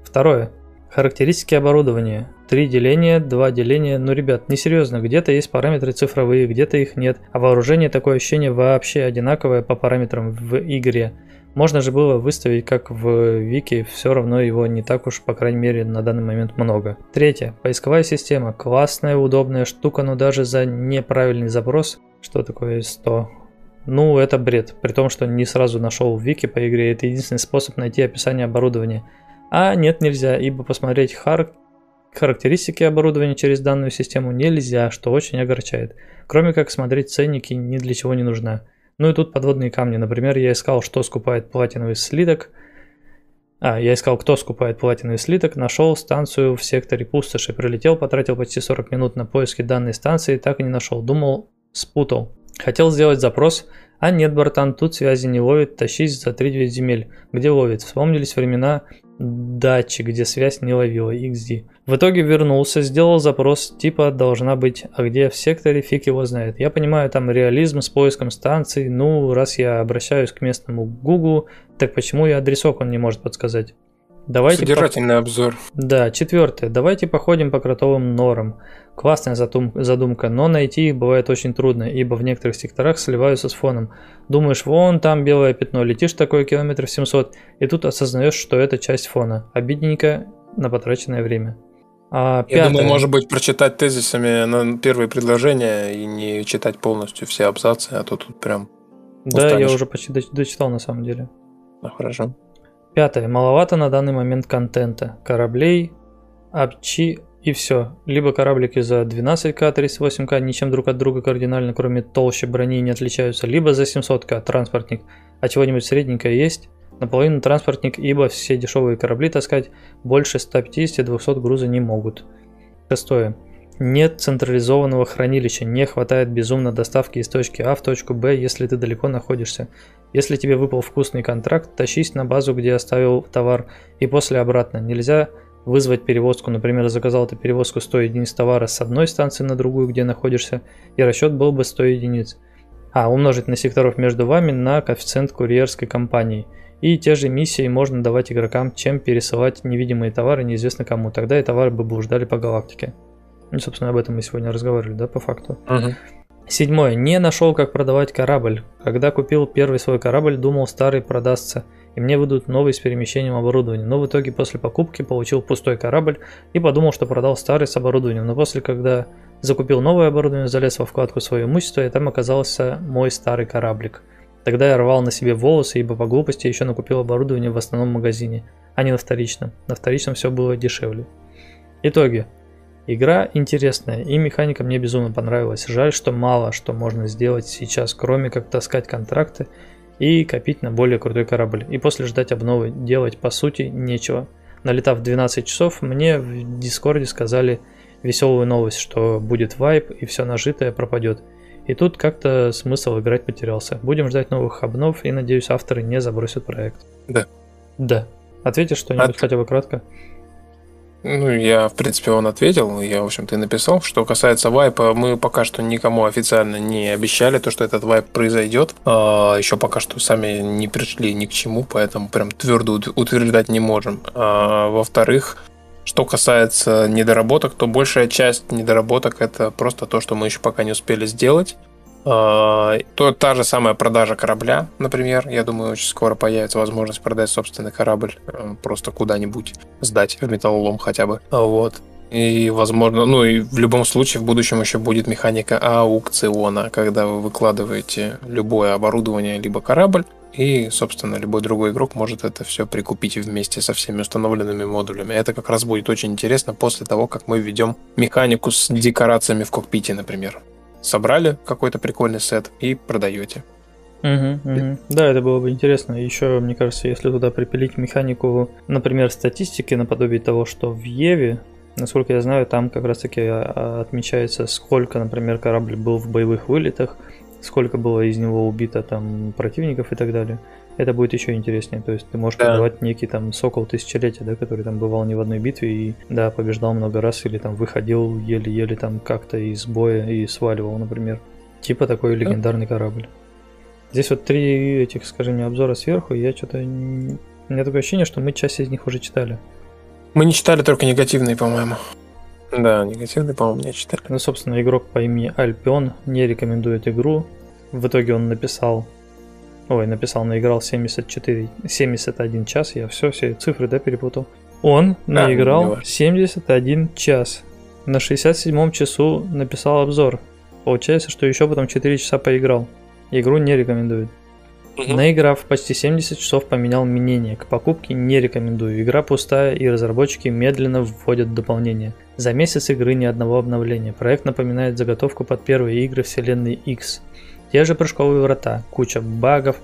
Второе. Характеристики оборудования. Три деления, два деления. Ну, ребят, несерьезно, где-то есть параметры цифровые, где-то их нет. А вооружение такое ощущение вообще одинаковое по параметрам в игре. Можно же было выставить как в Вики, все равно его не так уж, по крайней мере, на данный момент много. Третье. Поисковая система. Классная, удобная штука, но даже за неправильный запрос, что такое 100, ну, это бред. При том, что не сразу нашел в Вики по игре, это единственный способ найти описание оборудования. А нет, нельзя, ибо посмотреть хар... характеристики оборудования через данную систему нельзя, что очень огорчает. Кроме как смотреть ценники ни для чего не нужна. Ну и тут подводные камни. Например, я искал, что скупает платиновый слиток. А, я искал, кто скупает платиновый слиток, нашел станцию в секторе пустоши, прилетел, потратил почти 40 минут на поиски данной станции, так и не нашел. Думал, спутал. Хотел сделать запрос, а нет, братан, тут связи не ловит, тащись за 3-9 земель. Где ловит? Вспомнились времена дачи, где связь не ловила, XD. В итоге вернулся, сделал запрос, типа должна быть, а где в секторе, фиг его знает. Я понимаю, там реализм с поиском станций, ну, раз я обращаюсь к местному Google, так почему и адресок он не может подсказать? Давайте Содержательный по... обзор. Да, четвертое. Давайте походим по кротовым норам. Классная задум... задумка, но найти их бывает очень трудно, ибо в некоторых секторах сливаются с фоном. Думаешь, вон там белое пятно, летишь такой километров 700, и тут осознаешь, что это часть фона. Обидненько на потраченное время. А, Я пятое. думаю, может быть, прочитать тезисами на первые предложения и не читать полностью все абзацы, а то тут прям Да, устанешь. я уже почти дочитал на самом деле. Ну, хорошо. Пятое. Маловато на данный момент контента. Кораблей, апчи и все. Либо кораблики за 12к, 38к ничем друг от друга кардинально, кроме толщи брони, не отличаются, либо за 700к транспортник. А чего-нибудь средненькое есть? Наполовину транспортник, ибо все дешевые корабли таскать больше 150-200 груза не могут. Шестое. Нет централизованного хранилища, не хватает безумно доставки из точки А в точку Б, если ты далеко находишься. Если тебе выпал вкусный контракт, тащись на базу, где оставил товар, и после обратно. Нельзя вызвать перевозку, например, заказал ты перевозку 100 единиц товара с одной станции на другую, где находишься, и расчет был бы 100 единиц. А, умножить на секторов между вами на коэффициент курьерской компании. И те же миссии можно давать игрокам, чем пересылать невидимые товары неизвестно кому. Тогда и товары бы блуждали по галактике. Ну, собственно, об этом мы сегодня разговаривали, да, по факту. Угу. Седьмое. Не нашел, как продавать корабль. Когда купил первый свой корабль, думал, старый продастся, и мне выйдут новый с перемещением оборудования. Но в итоге после покупки получил пустой корабль и подумал, что продал старый с оборудованием. Но после, когда закупил новое оборудование, залез во вкладку свое имущество, и там оказался мой старый кораблик. Тогда я рвал на себе волосы, ибо по глупости еще накупил оборудование в основном магазине, а не на вторичном. На вторичном все было дешевле. Итоги. Игра интересная, и механика мне безумно понравилась. Жаль, что мало что можно сделать сейчас, кроме как таскать контракты и копить на более крутой корабль. И после ждать обновы делать по сути нечего. Налетав 12 часов, мне в Дискорде сказали веселую новость, что будет вайп и все нажитое пропадет. И тут как-то смысл играть потерялся. Будем ждать новых обнов и надеюсь авторы не забросят проект. Да. Да. Ответишь что-нибудь От... хотя бы кратко? Ну, я, в принципе, он ответил, я, в общем-то, и написал. Что касается вайпа, мы пока что никому официально не обещали то, что этот вайп произойдет. А, еще пока что сами не пришли ни к чему, поэтому прям твердо утверждать не можем. А, во-вторых, что касается недоработок, то большая часть недоработок это просто то, что мы еще пока не успели сделать. А, то та же самая продажа корабля, например. Я думаю, очень скоро появится возможность продать собственный корабль э, просто куда-нибудь, сдать в металлолом хотя бы. Вот. И, возможно, ну и в любом случае в будущем еще будет механика аукциона, когда вы выкладываете любое оборудование либо корабль, и, собственно, любой другой игрок может это все прикупить вместе со всеми установленными модулями. Это как раз будет очень интересно после того, как мы введем механику с декорациями в кокпите, например. Собрали какой-то прикольный сет и продаете. Угу, угу. Да, это было бы интересно. Еще, мне кажется, если туда припилить механику, например, статистики наподобие того, что в Еве, насколько я знаю, там как раз-таки а, а, отмечается, сколько, например, корабль был в боевых вылетах, сколько было из него убито там противников и так далее. Это будет еще интереснее. То есть ты можешь да. продавать некий там сокол тысячелетия, да, который там бывал не в одной битве и да, побеждал много раз или там выходил еле-еле там как-то из боя и сваливал, например. Типа такой легендарный корабль. Здесь вот три этих, скажи мне, обзора сверху, я что-то... У меня такое ощущение, что мы часть из них уже читали. Мы не читали только негативные, по-моему. Да, негативные, по-моему, не читали. Ну, собственно, игрок по имени Альпион не рекомендует игру. В итоге он написал... Ой, написал, наиграл 74... 71 час. Я все, все цифры, да, перепутал. Он да, наиграл 71 час. На 67-м часу написал обзор. Получается, что еще потом 4 часа поиграл. Игру не рекомендуют. Угу. Наиграв почти 70 часов, поменял мнение. К покупке не рекомендую. Игра пустая, и разработчики медленно вводят дополнение. За месяц игры ни одного обновления. Проект напоминает заготовку под первые игры вселенной X. Те же прыжковые врата, куча багов,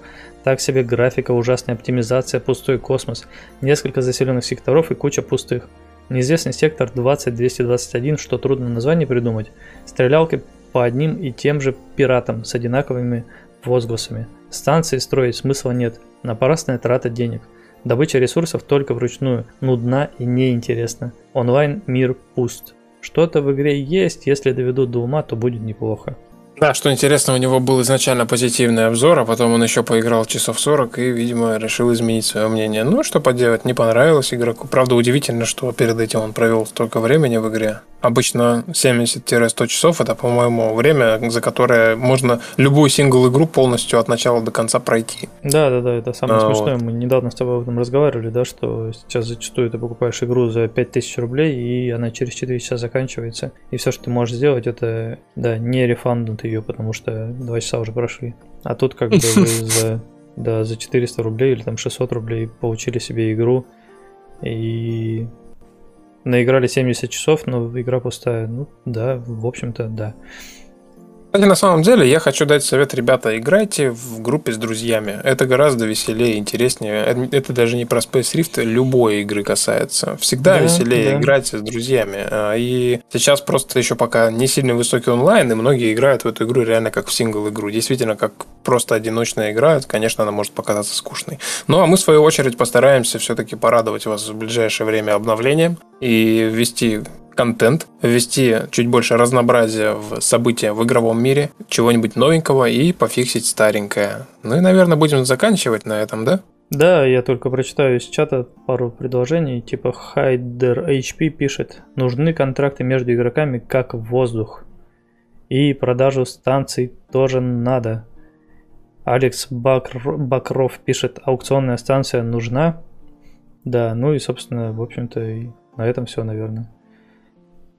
так себе графика, ужасная оптимизация, пустой космос, несколько заселенных секторов и куча пустых. Неизвестный сектор 20221, что трудно название придумать. Стрелялки по одним и тем же пиратам с одинаковыми возгласами. Станции строить смысла нет, напрасная трата денег. Добыча ресурсов только вручную, нудна и неинтересна. Онлайн мир пуст. Что-то в игре есть, если доведут до ума, то будет неплохо. Да, что интересно, у него был изначально позитивный обзор, а потом он еще поиграл часов 40 и, видимо, решил изменить свое мнение. Ну, что поделать, не понравилось игроку. Правда, удивительно, что перед этим он провел столько времени в игре. Обычно 70-100 часов это, по-моему, время, за которое можно любую сингл-игру полностью от начала до конца пройти. Да, да, да, это самое а, смешное. Вот. Мы недавно с тобой об этом разговаривали, да, что сейчас зачастую ты покупаешь игру за 5000 рублей, и она через 4 часа заканчивается. И все, что ты можешь сделать, это, да, не рефанднуть ее, потому что 2 часа уже прошли. А тут как бы вы за, да, за 400 рублей или там 600 рублей получили себе игру, и наиграли 70 часов, но игра пустая. Ну да, в общем-то, да. Кстати, на самом деле, я хочу дать совет, ребята, играйте в группе с друзьями. Это гораздо веселее, интереснее. Это даже не про Space Rift, любой игры касается. Всегда да, веселее да. играть с друзьями. А, и сейчас просто еще пока не сильно высокий онлайн, и многие играют в эту игру реально как в сингл-игру. Действительно, как просто одиночная игра, конечно, она может показаться скучной. Ну, а мы, в свою очередь, постараемся все-таки порадовать вас в ближайшее время обновлением и ввести контент, ввести чуть больше разнообразия в события в игровом мире, чего-нибудь новенького и пофиксить старенькое. Ну и, наверное, будем заканчивать на этом, да? Да, я только прочитаю из чата пару предложений, типа Хайдер HP пишет, нужны контракты между игроками как воздух. И продажу станций тоже надо. Алекс Бакр... Бакров пишет, аукционная станция нужна. Да, ну и, собственно, в общем-то, и на этом все, наверное.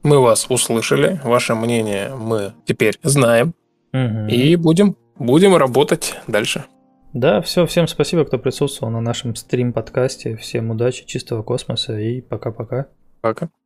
Мы вас услышали, ваше мнение мы теперь знаем. Угу. И будем, будем работать дальше. Да, все, всем спасибо, кто присутствовал на нашем стрим-подкасте. Всем удачи, чистого космоса и пока-пока. Пока. -пока. пока.